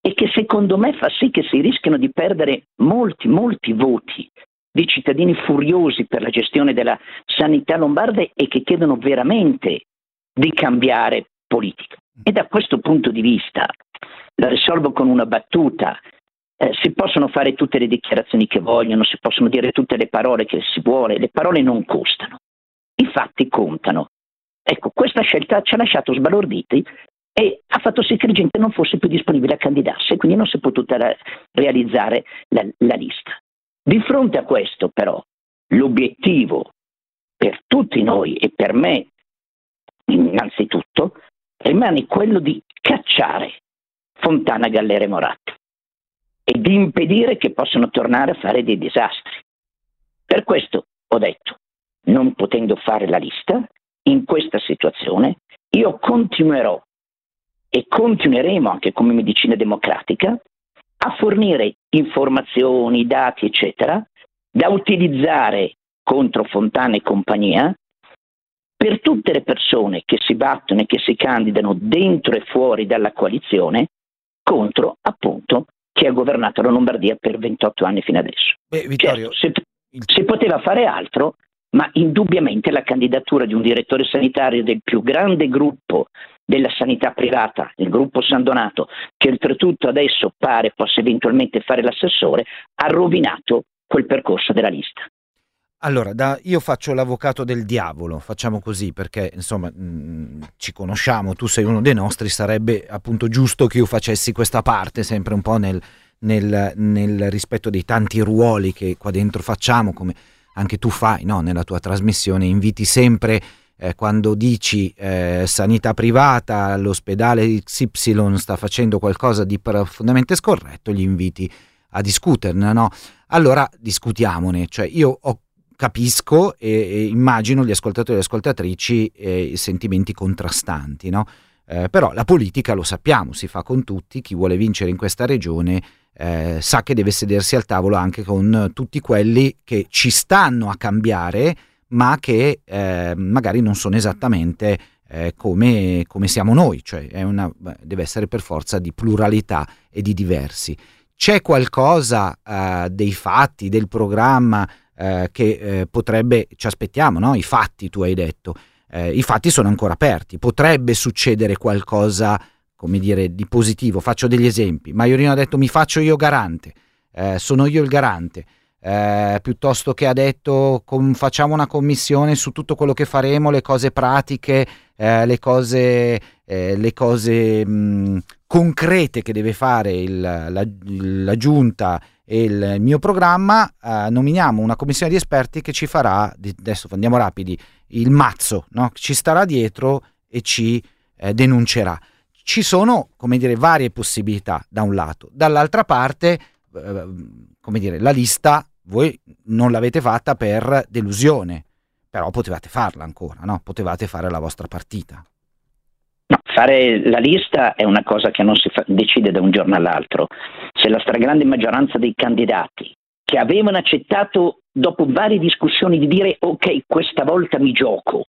e che secondo me fa sì che si rischiano di perdere molti, molti voti di cittadini furiosi per la gestione della sanità lombarda e che chiedono veramente di cambiare politica. E da questo punto di vista, la risolvo con una battuta, eh, si possono fare tutte le dichiarazioni che vogliono, si possono dire tutte le parole che si vuole, le parole non costano, i fatti contano. Ecco, questa scelta ci ha lasciato sbalorditi e ha fatto sì che la gente non fosse più disponibile a candidarsi quindi non si è potuta re- realizzare la, la lista. Di fronte a questo però l'obiettivo per tutti noi e per me innanzitutto rimane quello di cacciare Fontana, Gallera e Moratti e di impedire che possano tornare a fare dei disastri. Per questo ho detto, non potendo fare la lista, in questa situazione io continuerò e continueremo anche come medicina democratica a fornire informazioni, dati, eccetera, da utilizzare contro Fontana e compagnia per tutte le persone che si battono e che si candidano dentro e fuori dalla coalizione contro appunto chi ha governato la Lombardia per 28 anni fino adesso. Beh, Vittorio, certo, si, si poteva fare altro, ma indubbiamente la candidatura di un direttore sanitario del più grande gruppo della sanità privata, il gruppo San Donato, che oltretutto adesso pare possa eventualmente fare l'assessore, ha rovinato quel percorso della lista. Allora, da, io faccio l'avvocato del diavolo, facciamo così perché insomma mh, mm, ci conosciamo, tu sei uno dei nostri, sarebbe appunto giusto che io facessi questa parte sempre un po' nel, nel, nel rispetto dei tanti ruoli che qua dentro facciamo, come anche tu fai no? nella tua trasmissione, inviti sempre eh, quando dici eh, sanità privata, l'ospedale XY sta facendo qualcosa di profondamente scorretto, gli inviti a discuterne, no? Allora discutiamone, cioè io ho capisco e, e, immagino gli ascoltatori e le ascoltatrici eh, sentimenti contrastanti, no? eh, però la politica lo sappiamo, si fa con tutti, chi vuole vincere in questa regione eh, sa che deve sedersi al tavolo anche con tutti quelli che ci stanno a cambiare, ma che eh, magari non sono esattamente eh, come, come, siamo noi, cioè una, deve essere per forza di pluralità e di diversi. C'è qualcosa eh, dei fatti, del programma eh, che eh, potrebbe, ci aspettiamo, no? i fatti tu hai detto, i fatti sono ancora aperti, potrebbe succedere qualcosa, come dire, di positivo, faccio degli esempi, Maiorino ha detto mi faccio io garante, eh, sono io il garante, eh, piuttosto che ha detto com- facciamo una commissione su tutto quello che faremo, le cose pratiche, eh, le cose, eh, le cose mh, concrete che deve fare il, la, la, giunta e il mio programma, eh, nominiamo una commissione di esperti che ci farà, adesso andiamo rapidi, il mazzo, no? ci starà dietro e ci eh, denuncerà. Ci sono, come dire, varie possibilità da un lato, dall'altra parte, eh, come dire, la lista voi non l'avete fatta per delusione, però potevate farla ancora, no? Potevate fare la vostra partita. No, fare la lista è una cosa che non si fa, decide da un giorno all'altro. Se la stragrande maggioranza dei candidati che avevano accettato dopo varie discussioni di dire ok, questa volta mi gioco,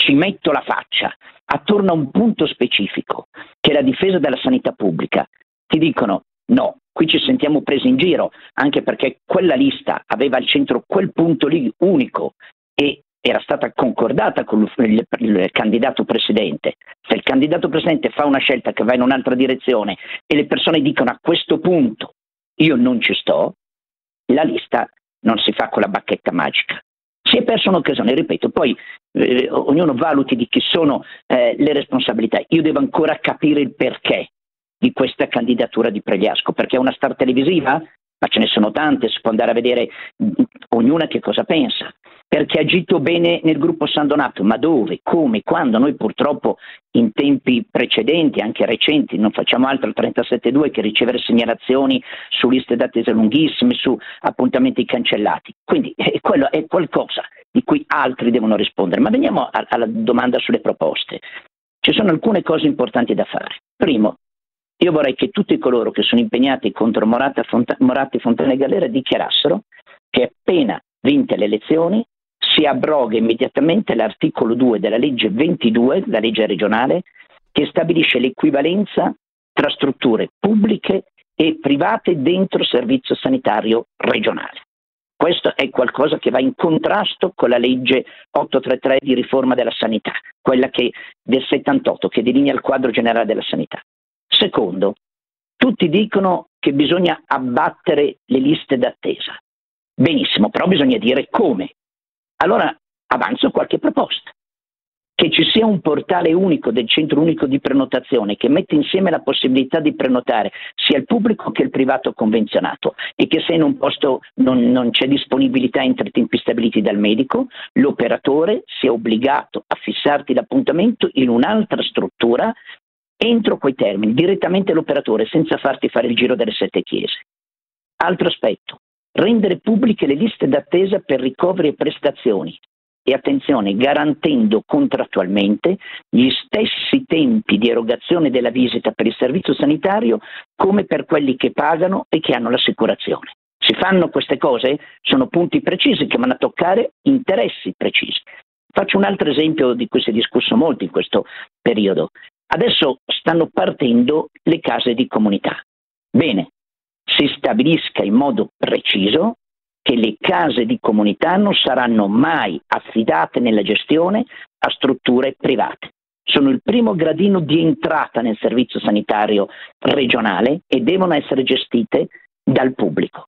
ci metto la faccia, attorno a un punto specifico, che è la difesa della sanità pubblica, ti dicono no, qui ci sentiamo presi in giro, anche perché quella lista aveva al centro quel punto lì unico e era stata concordata con il, il, candidato presidente. Se il candidato presidente fa una scelta che va in un'altra direzione e le persone dicono a questo punto io non ci sto, la lista non si fa con la bacchetta magica. Si è persa un'occasione, ripeto, poi eh, ognuno valuti di chi sono eh, le responsabilità. Io devo ancora capire il perché di questa candidatura di Pregliasco, perché è una star televisiva? Ma ce ne sono tante, si può andare a vedere ognuna che cosa pensa perché ha agito bene nel gruppo San Donato, ma dove, come, quando? Noi purtroppo in tempi precedenti, anche recenti, non facciamo altro al 37.2 che ricevere segnalazioni su liste d'attesa lunghissime, su appuntamenti cancellati. Quindi eh, quello è qualcosa di cui altri devono rispondere. Ma veniamo a, alla domanda sulle proposte. Ci sono alcune cose importanti da fare. Primo, io vorrei che tutti coloro che sono impegnati contro Moratti, Moratti Fontana e Galera dichiarassero che appena vinte le elezioni si abroga immediatamente l'articolo 2 della legge 22, la legge regionale, che stabilisce l'equivalenza tra strutture pubbliche e private dentro servizio sanitario regionale. Questo è qualcosa che va in contrasto con la legge 833 di riforma della sanità, quella che, del 78, che delinea il quadro generale della sanità. Secondo, tutti dicono che bisogna abbattere le liste d'attesa. Benissimo, però bisogna dire come allora avanzo qualche proposta. che ci sia un portale unico del centro unico di prenotazione che mette insieme la possibilità di prenotare sia il pubblico che il privato convenzionato e che se in un posto non, non c'è disponibilità entro tempi stabiliti dal medico, l'operatore sia obbligato a fissarti l'appuntamento in un'altra struttura entro quei termini, direttamente l'operatore, senza farti fare il giro delle sette chiese. Altro aspetto, rendere pubbliche le liste d'attesa per ricoveri e prestazioni e attenzione, garantendo contrattualmente gli stessi tempi di erogazione della visita per il servizio sanitario come per quelli che pagano e che hanno l'assicurazione. Si fanno queste cose? Sono punti precisi che vanno a toccare interessi precisi. Faccio un altro esempio di cui si è discusso molto in questo periodo. Adesso stanno partendo le case di comunità. Bene, si stabilisca in modo preciso che le case di comunità non saranno mai affidate nella gestione a strutture private. Sono il primo gradino di entrata nel servizio sanitario regionale e devono essere gestite dal pubblico.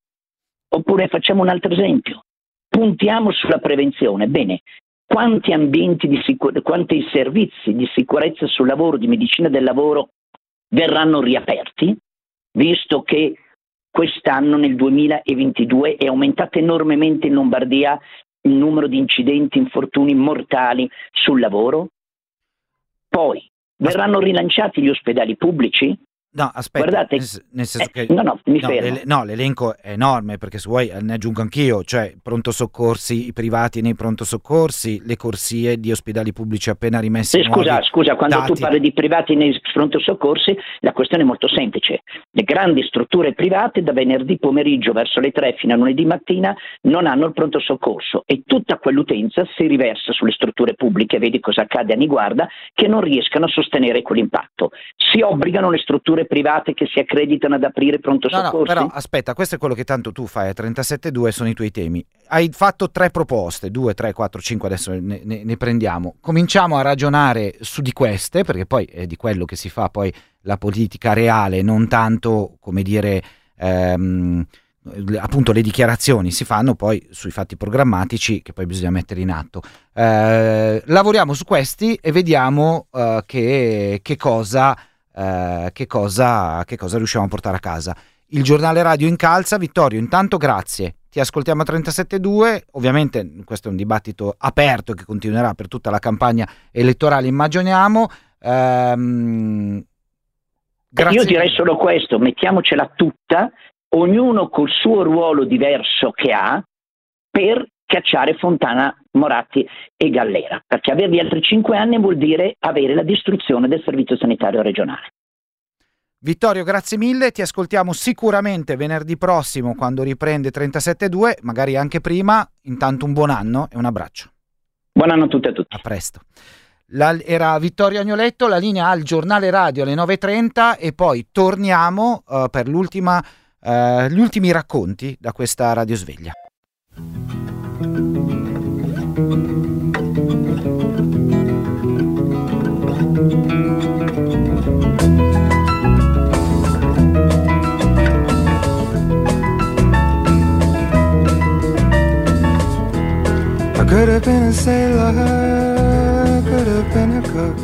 Oppure facciamo un altro esempio. Puntiamo sulla prevenzione. Bene, quanti ambienti di sicurezza, quanti servizi di sicurezza sul lavoro, di medicina del lavoro verranno riaperti, visto che quest'anno nel 2022 è aumentato enormemente in Lombardia il numero di incidenti, infortuni mortali sul lavoro? Poi verranno rilanciati gli ospedali pubblici? No, aspetta, Guardate, nel, senso eh, che no, no, mi no, fermo. l'ele- no, l'elenco è enorme perché se vuoi ne aggiungo anch'io, cioè pronto soccorsi i privati nei pronto soccorsi, le corsie di ospedali pubblici appena rimessi Eh, scusa, nuovi scusa, quando dati. tu parli di privati nei pronto soccorsi, la questione è molto semplice. Le grandi strutture private da venerdì pomeriggio verso le 3 fino a lunedì mattina non hanno il pronto soccorso e tutta quell'utenza si riversa sulle strutture pubbliche, vedi cosa accade a Niguarda, che non riescano a sostenere quell'impatto. Si obbligano le strutture private che si accreditano ad aprire pronto No, no, soccorsi? però aspetta, questo è quello che tanto tu fai a 37.2, sono i tuoi temi. Hai fatto tre proposte, 2, 3, 4, 5, adesso ne, ne- ne prendiamo. Cominciamo a ragionare su di queste, perché poi è di quello che si fa poi la politica reale, non tanto, come dire, ehm, appunto le dichiarazioni si fanno poi sui fatti programmatici che poi bisogna mettere in atto. Eh, lavoriamo su questi e vediamo eh, che, che cosa, eh, che, cosa, che cosa riusciamo a portare a casa. Il giornale radio incalza, Vittorio, intanto grazie. Ti ascoltiamo a 37.2, ovviamente questo è un dibattito aperto che continuerà per tutta la campagna elettorale, immaginiamo. Ehm, grazie Io direi solo questo, mettiamocela tutta, ognuno col suo ruolo diverso che ha per cacciare Fontana, Moratti e Gallera, perché averli altri cinque anni vuol dire avere la distruzione del servizio sanitario regionale. Vittorio, grazie mille, ti ascoltiamo sicuramente venerdì prossimo quando riprende 37.2, magari anche prima. Intanto un buon anno e un abbraccio. Buon anno a tutti e a tutti. A presto. La- era Vittorio Agnoletto, la linea al giornale radio alle 9.30 e poi torniamo eh, per l'ultima, eh, gli ultimi racconti da questa radiosveglia. I could have been a sailor, could have been a cook.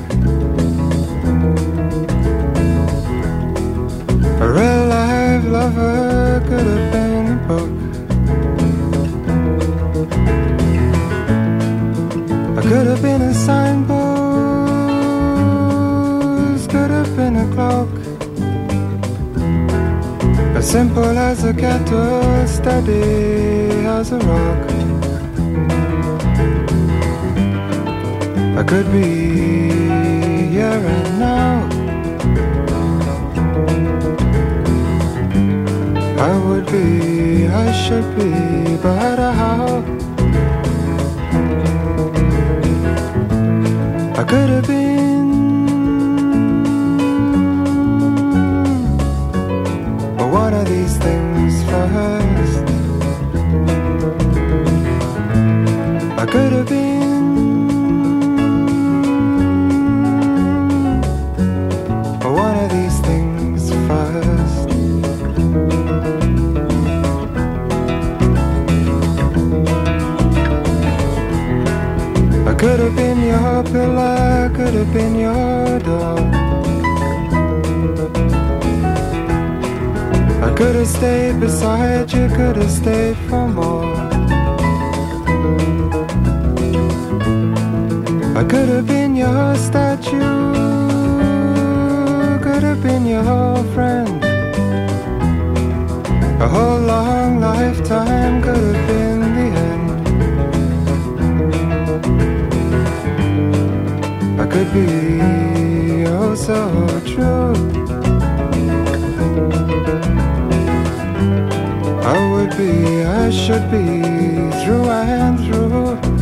As simple as a kettle, steady as a rock. I could be here and now. I would be, I should be, but how? I could have been, I could have been. One of these things first. I could have been your pillar I could have been your dog. I could have stayed beside you, could have stayed for more. I could have been your statue, could have been your friend. A whole long lifetime could have been the end. I could be oh so true. I would be, I should be through and through.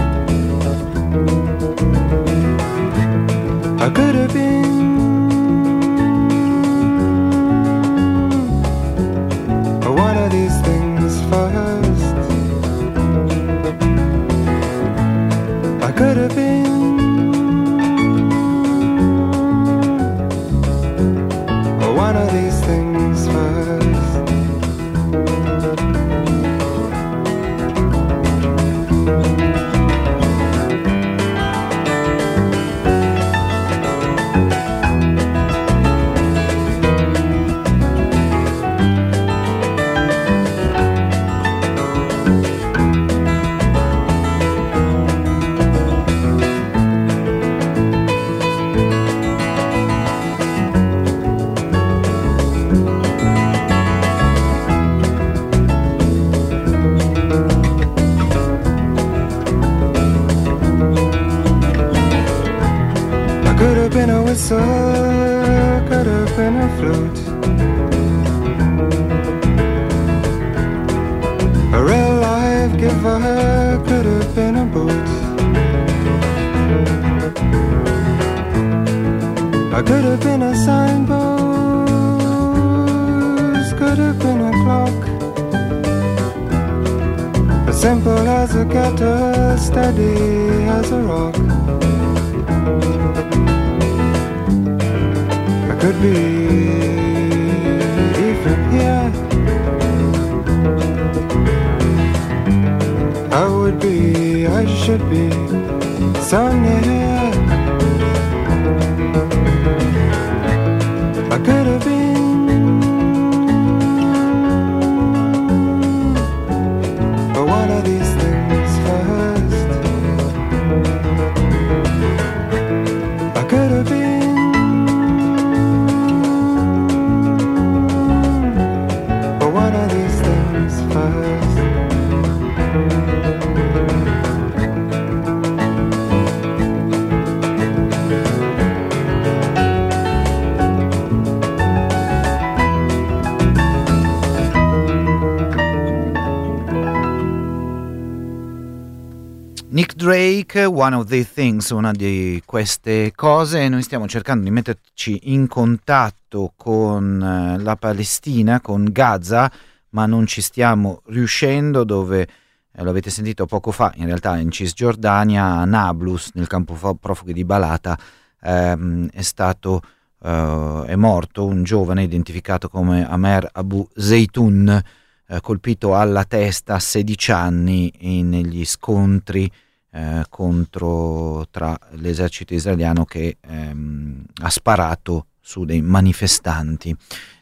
One of the Things, una di queste cose, noi stiamo cercando di metterci in contatto con eh, la Palestina, con Gaza, ma non ci stiamo riuscendo dove, eh, lo avete sentito poco fa, in realtà in Cisgiordania, a Nablus, nel campo profughi di Balata, ehm, è stato, eh, è morto un giovane identificato come Amer Abu Zeitun, eh, colpito alla testa a 16 anni negli scontri eh, contro tra l'esercito israeliano che ehm, ha sparato su dei manifestanti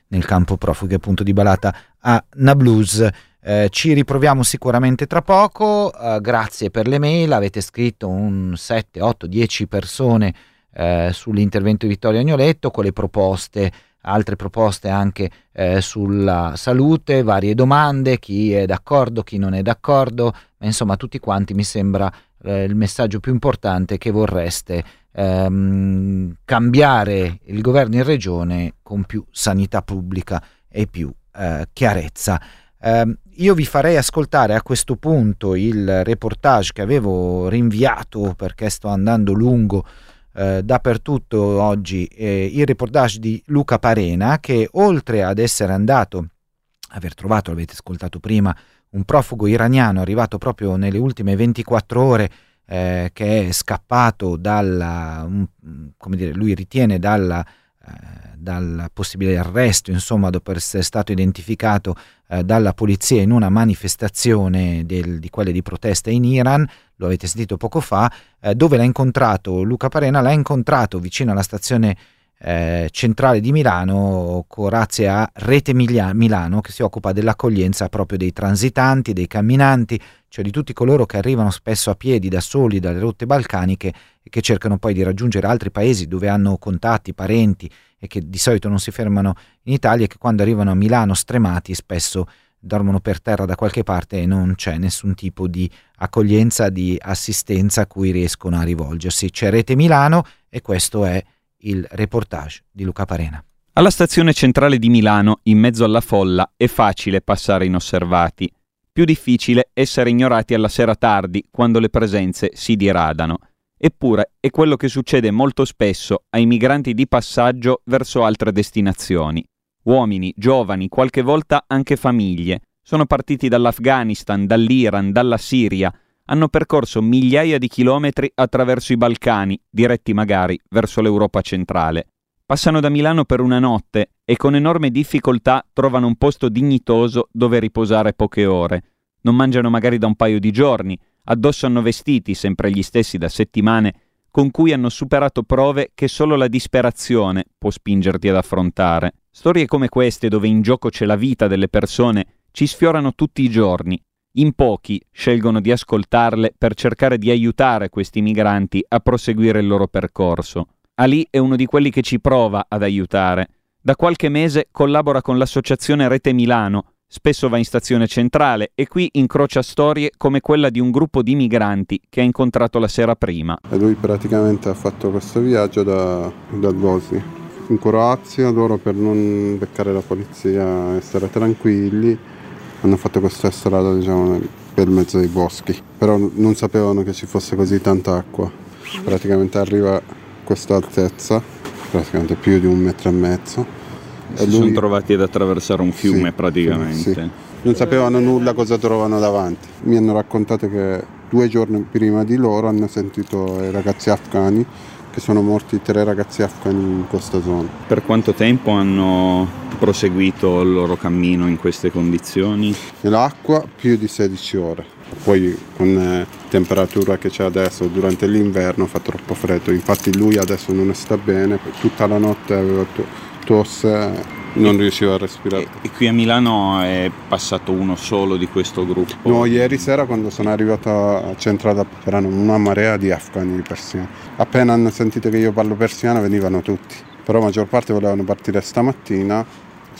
nel campo profughi appunto di Balata a Nablus. Eh, ci riproviamo sicuramente tra poco, eh, grazie per le mail, avete scritto un 7, 8, 10 persone eh, sull'intervento di Vittorio Agnoletto con le proposte, altre proposte anche eh, sulla salute, varie domande, chi è d'accordo, chi non è d'accordo, ma insomma tutti quanti mi sembra eh, il messaggio più importante che vorreste ehm, cambiare il governo in regione con più sanità pubblica e più eh, chiarezza. Eh, io vi farei ascoltare a questo punto il reportage che avevo rinviato perché sto andando lungo eh, dappertutto oggi, il reportage di Luca Parena che oltre ad essere andato, aver trovato, l'avete ascoltato prima, un profugo iraniano arrivato proprio nelle ultime 24 ore eh, che è scappato dalla, come dire, lui ritiene dalla dal possibile arresto, insomma, dopo essere stato identificato eh, dalla polizia in una manifestazione del, di quelle di protesta in Iran, lo avete sentito poco fa, eh, dove l'ha incontrato Luca Parena, l'ha incontrato vicino alla stazione eh, centrale di Milano grazie a Rete Milano che si occupa dell'accoglienza proprio dei transitanti, dei camminanti, cioè di tutti coloro che arrivano spesso a piedi da soli dalle rotte balcaniche e che cercano poi di raggiungere altri paesi dove hanno contatti, parenti e che di solito non si fermano in Italia e che quando arrivano a Milano stremati spesso dormono per terra da qualche parte e non c'è nessun tipo di accoglienza, di assistenza a cui riescono a rivolgersi. C'è Rete Milano e questo è il reportage di Luca Parena. Alla stazione centrale di Milano, in mezzo alla folla, è facile passare inosservati. Più difficile essere ignorati alla sera tardi, quando le presenze si diradano. Eppure è quello che succede molto spesso ai migranti di passaggio verso altre destinazioni. Uomini, giovani, qualche volta anche famiglie. Sono partiti dall'Afghanistan, dall'Iran, dalla Siria, hanno percorso migliaia di chilometri attraverso i Balcani, diretti magari verso l'Europa centrale. Passano da Milano per una notte e con enorme difficoltà trovano un posto dignitoso dove riposare poche ore. Non mangiano magari da un paio di giorni, addosso hanno vestiti, sempre gli stessi da settimane, con cui hanno superato prove che solo la disperazione può spingerti ad affrontare. Storie come queste, dove in gioco c'è la vita delle persone, ci sfiorano tutti i giorni in pochi scelgono di ascoltarle per cercare di aiutare questi migranti a proseguire il loro percorso. Ali è uno di quelli che ci prova ad aiutare. Da qualche mese collabora con l'associazione Rete Milano, spesso va in stazione centrale e qui incrocia storie come quella di un gruppo di migranti che ha incontrato la sera prima. E lui praticamente ha fatto questo viaggio da, da Gosi in Croazia, loro per non beccare la polizia e stare tranquilli hanno fatto questa strada diciamo, per mezzo dei boschi, però non sapevano che ci fosse così tanta acqua. Praticamente arriva a questa altezza, praticamente più di un metro e mezzo. Si lui... sono trovati ad attraversare un fiume sì, praticamente. Sì. Non sapevano nulla cosa trovano davanti. Mi hanno raccontato che due giorni prima di loro hanno sentito i ragazzi afghani che sono morti tre ragazzi afghani in questa zona. Per quanto tempo hanno proseguito il loro cammino in queste condizioni? Nell'acqua più di 16 ore. Poi con la eh, temperatura che c'è adesso durante l'inverno fa troppo freddo, infatti lui adesso non sta bene, tutta la notte aveva tosse non riusciva a respirare. E, qui a Milano è passato uno solo di questo gruppo? No, ieri sera quando sono arrivato a Centrale erano una marea di afghani persiani. Appena hanno sentito che io parlo persiano venivano tutti, però la maggior parte volevano partire stamattina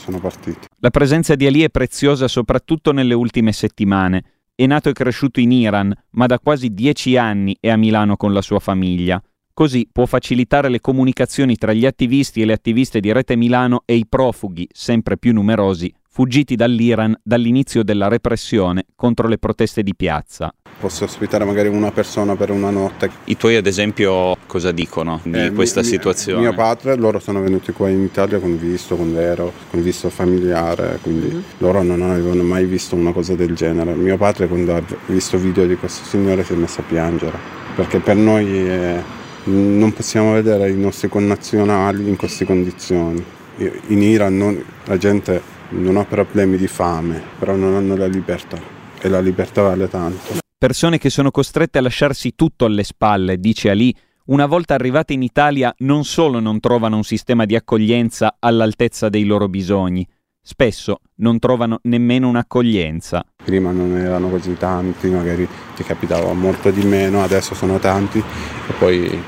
sono partiti. La presenza di Ali è preziosa soprattutto nelle ultime settimane. È nato e cresciuto in Iran, ma da quasi dieci anni è a Milano con la sua famiglia. Così può facilitare le comunicazioni tra gli attivisti e le attiviste di Rete Milano e i profughi, sempre più numerosi, fuggiti dall'Iran dall'inizio della repressione contro le proteste di piazza. Posso ospitare magari una persona per una notte. I tuoi ad esempio cosa dicono di eh, questa mi, situazione? Mio padre, loro sono venuti qua in Italia con visto, con vero, con visto familiare, quindi mm-hmm. loro non avevano mai visto una cosa del genere. Mio padre quando ha visto video di questo signore si è messo a piangere, perché per noi è non possiamo vedere i nostri connazionali in queste condizioni. In Iran non, la gente non ha problemi di fame, però non hanno la libertà e la libertà vale tanto. Persone che sono costrette a lasciarsi tutto alle spalle, dice Ali, una volta arrivate in Italia non solo non trovano un sistema di accoglienza all'altezza dei loro bisogni, spesso non trovano nemmeno un'accoglienza. Prima non erano così tanti, magari ti capitava molto di meno, adesso sono tanti e poi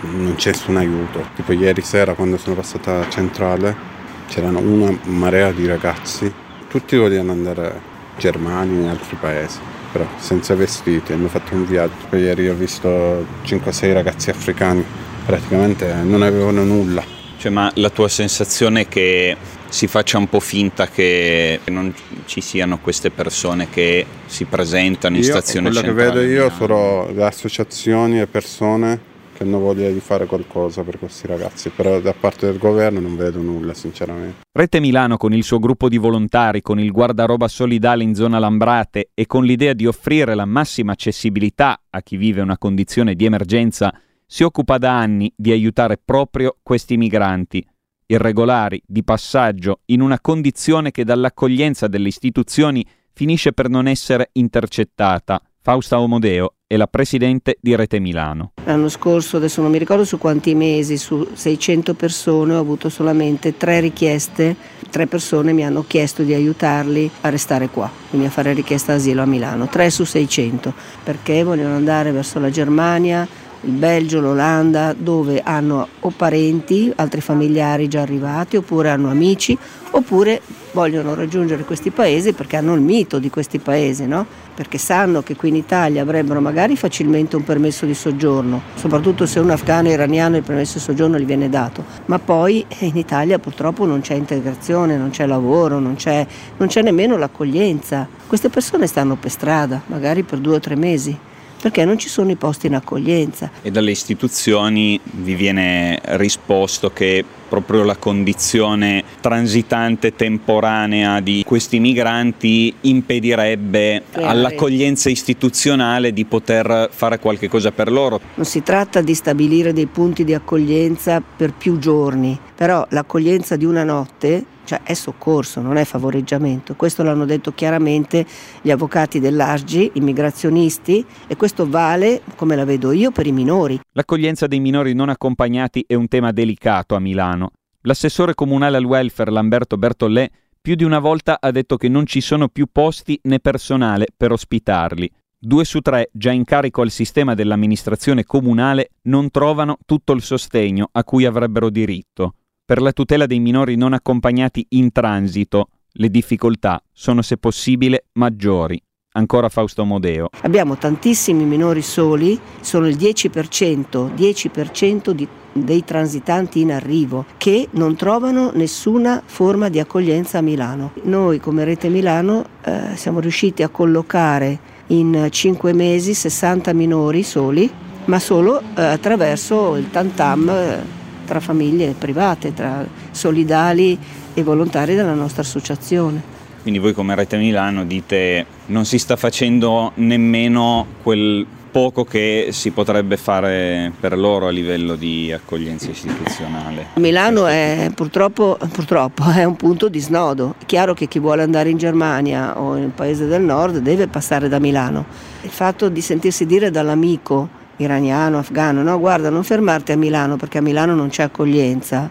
non c'è nessun aiuto. Tipo ieri sera quando sono passata a Centrale c'erano una marea di ragazzi, tutti volevano andare in Germania e in altri paesi, però senza vestiti, hanno fatto un viaggio. Poi ieri ho visto 5-6 ragazzi africani, praticamente non avevano nulla. Cioè, ma la tua sensazione è che si faccia un po' finta che non ci siano queste persone che si presentano in io, stazione centrale? Quello che vedo io sono le associazioni e persone che hanno voglia di fare qualcosa per questi ragazzi, però da parte del governo non vedo nulla sinceramente. Rete Milano con il suo gruppo di volontari, con il guardaroba solidale in zona Lambrate e con l'idea di offrire la massima accessibilità a chi vive una condizione di emergenza, si occupa da anni di aiutare proprio questi migranti. irregolari, di passaggio, in una condizione che dall'accoglienza delle istituzioni finisce per non essere intercettata. Fausta Omodeo è la presidente di Rete Milano. L'anno scorso, adesso non mi ricordo su quanti mesi, su 600 persone ho avuto solamente tre richieste, tre persone mi hanno chiesto di aiutarli a restare qua, quindi a fare richiesta d'asilo a Milano, 3 su 600, perché vogliono andare verso la Germania, il Belgio, l'Olanda, dove hanno o parenti, altri familiari già arrivati, oppure hanno amici, oppure vogliono raggiungere questi paesi perché hanno il mito di questi paesi, no? perché sanno che qui in Italia avrebbero magari facilmente un permesso di soggiorno, soprattutto se un afghano o iraniano il permesso di soggiorno gli viene dato, ma poi eh, in Italia purtroppo non c'è integrazione, non c'è lavoro, non c'è, non c'è nemmeno l'accoglienza. Queste persone stanno per strada, magari per due o tre mesi perché non ci sono i posti in accoglienza. E dalle istituzioni vi viene risposto che proprio la condizione transitante temporanea di questi migranti impedirebbe all'accoglienza istituzionale di poter fare qualche cosa per loro. Non si tratta di stabilire dei punti di accoglienza per più giorni, però l'accoglienza di una notte cioè è soccorso, non è favoreggiamento. Questo l'hanno detto chiaramente gli avvocati dell'Argi, i migrazionisti, e questo vale, come la vedo io, per i minori. L'accoglienza dei minori non accompagnati è un tema delicato a Milano. L'assessore comunale al welfare Lamberto Bertollè più di una volta ha detto che non ci sono più posti né personale per ospitarli. Due su tre già in carico al sistema dell'amministrazione comunale non trovano tutto il sostegno a cui avrebbero diritto. Per la tutela dei minori non accompagnati in transito, le difficoltà sono se possibile maggiori. Ancora Fausto Modeo. Abbiamo tantissimi minori soli, sono il 10%, 10% di, dei transitanti in arrivo che non trovano nessuna forma di accoglienza a Milano. Noi come Rete Milano eh, siamo riusciti a collocare in 5 mesi 60 minori soli, ma solo eh, attraverso il tantam eh, tra famiglie private, tra solidali e volontari della nostra associazione. Quindi voi come Rete Milano dite non si sta facendo nemmeno quel poco che si potrebbe fare per loro a livello di accoglienza istituzionale. Milano è purtroppo, purtroppo è un punto di snodo. È chiaro che chi vuole andare in Germania o in un paese del nord deve passare da Milano. Il fatto di sentirsi dire dall'amico iraniano, afghano, no guarda non fermarti a Milano perché a Milano non c'è accoglienza,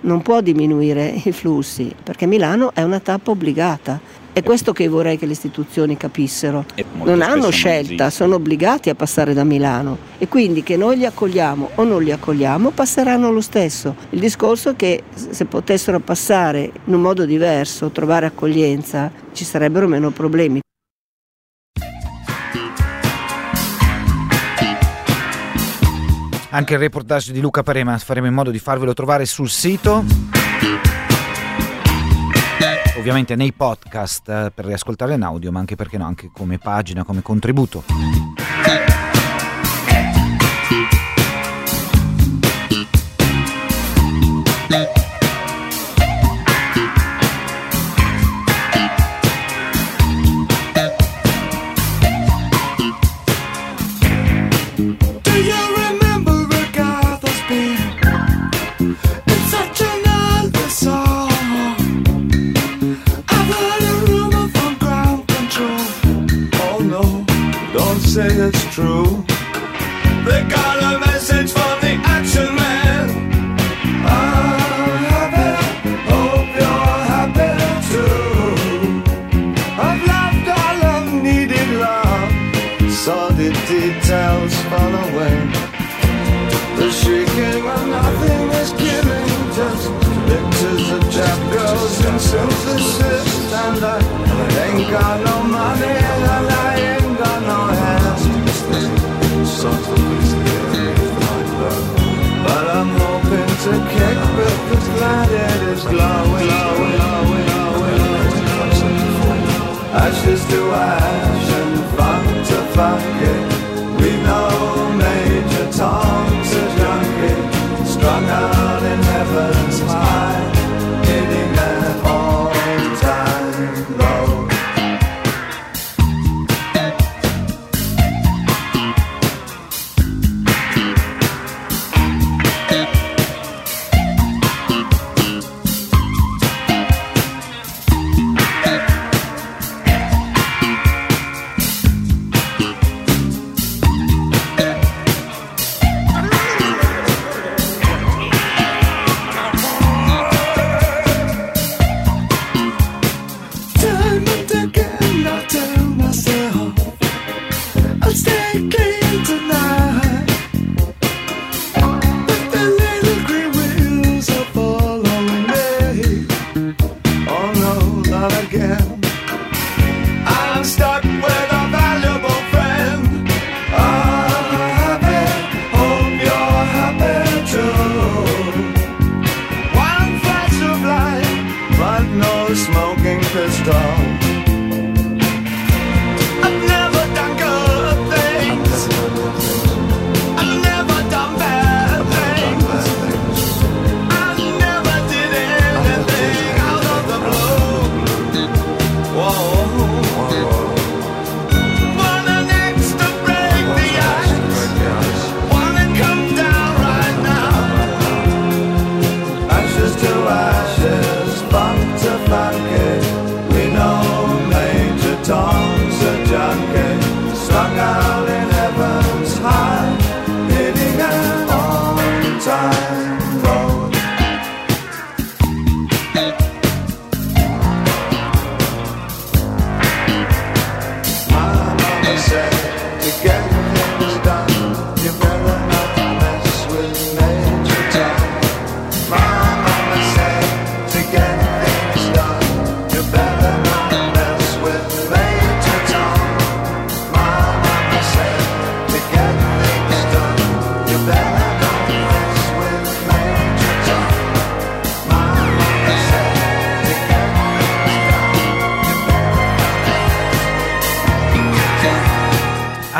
non può diminuire i flussi perché Milano è una tappa obbligata. È questo che vorrei che le istituzioni capissero. Non hanno scelta, sono obbligati a passare da Milano e quindi che noi li accogliamo o non li accogliamo passeranno lo stesso. Il discorso è che se potessero passare in un modo diverso, trovare accoglienza, ci sarebbero meno problemi. Anche il reportage di Luca Parema faremo in modo di farvelo trovare sul sito. Ovviamente nei podcast eh, per riascoltare in audio, ma anche perché no, anche come pagina, come contributo. True. They got a message Ashes to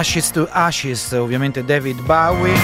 Ashes to Ashes, ovviamente David Bowie.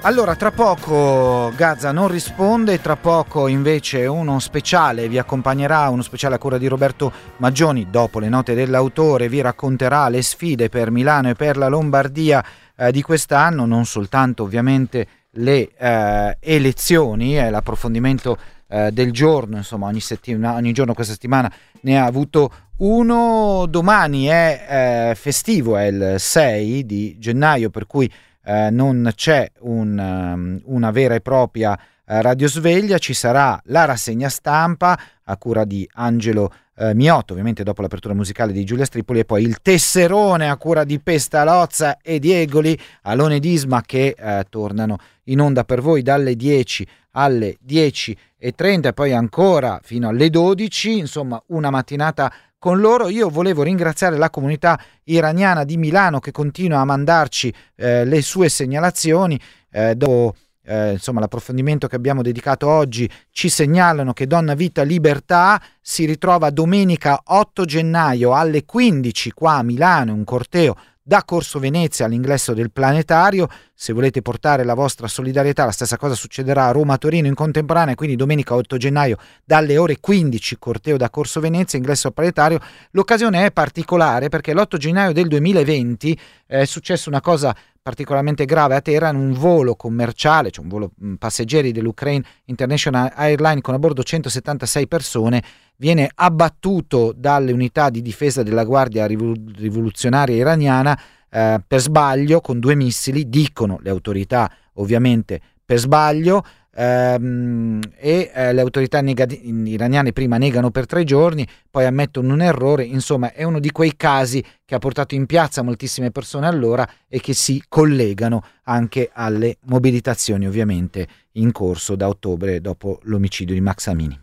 Allora, tra poco Gaza non risponde, tra poco invece uno speciale vi accompagnerà, uno speciale a cura di Roberto Maggioni, dopo le note dell'autore, vi racconterà le sfide per Milano e per la Lombardia eh, di quest'anno, non soltanto ovviamente le eh, elezioni e l'approfondimento eh, del giorno, insomma ogni, settimana, ogni giorno questa settimana ne ha avuto uno, domani è eh, festivo, è il 6 di gennaio, per cui eh, non c'è un, um, una vera e propria eh, radiosveglia, ci sarà la rassegna stampa a cura di Angelo eh, Miotto, ovviamente dopo l'apertura musicale di Giulia Stripoli, e poi il tesserone a cura di Pestalozza e Diegoli, Alone Disma che eh, tornano in onda per voi dalle 10 alle 10 e 30 e poi ancora fino alle 12, insomma una mattinata con loro. Io volevo ringraziare la comunità iraniana di Milano che continua a mandarci eh, le sue segnalazioni. Eh, dopo eh, insomma, l'approfondimento che abbiamo dedicato oggi ci segnalano che Donna Vita Libertà si ritrova domenica 8 gennaio alle 15 qua a Milano, un corteo da Corso Venezia all'ingresso del planetario. Se volete portare la vostra solidarietà, la stessa cosa succederà a Roma, Torino in contemporanea, quindi domenica 8 gennaio dalle ore 15, corteo da Corso Venezia, ingresso al planetario. L'occasione è particolare perché l'8 gennaio del 2020 è successa una cosa particolarmente grave a Teheran, un volo commerciale, cioè un volo passeggeri dell'Ukraine International Airlines con a bordo 176 persone, viene abbattuto dalle unità di difesa della Guardia Rivoluzionaria iraniana eh, per sbaglio con due missili, dicono le autorità ovviamente per sbaglio, ehm, e eh, le autorità negati- iraniane prima negano per tre giorni, poi ammettono un errore, insomma è uno di quei casi che ha portato in piazza moltissime persone allora e che si collegano anche alle mobilitazioni ovviamente in corso da ottobre dopo l'omicidio di Max Amini.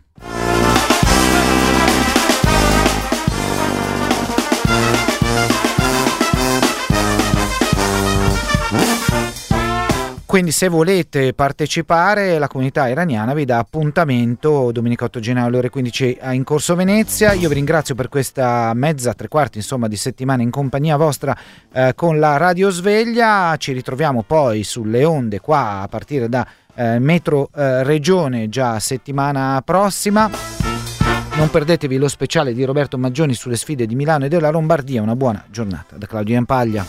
Quindi se volete partecipare la comunità iraniana vi dà appuntamento domenica 8 gennaio alle ore 15 in Corso Venezia. Io vi ringrazio per questa mezza, tre quarti insomma di settimana in compagnia vostra eh, con la Radio Sveglia. Ci ritroviamo poi sulle onde qua a partire da eh, Metro eh, Regione già settimana prossima. Non perdetevi lo speciale di Roberto Maggioni sulle sfide di Milano e della Lombardia. Una buona giornata da Claudio Iampaglia.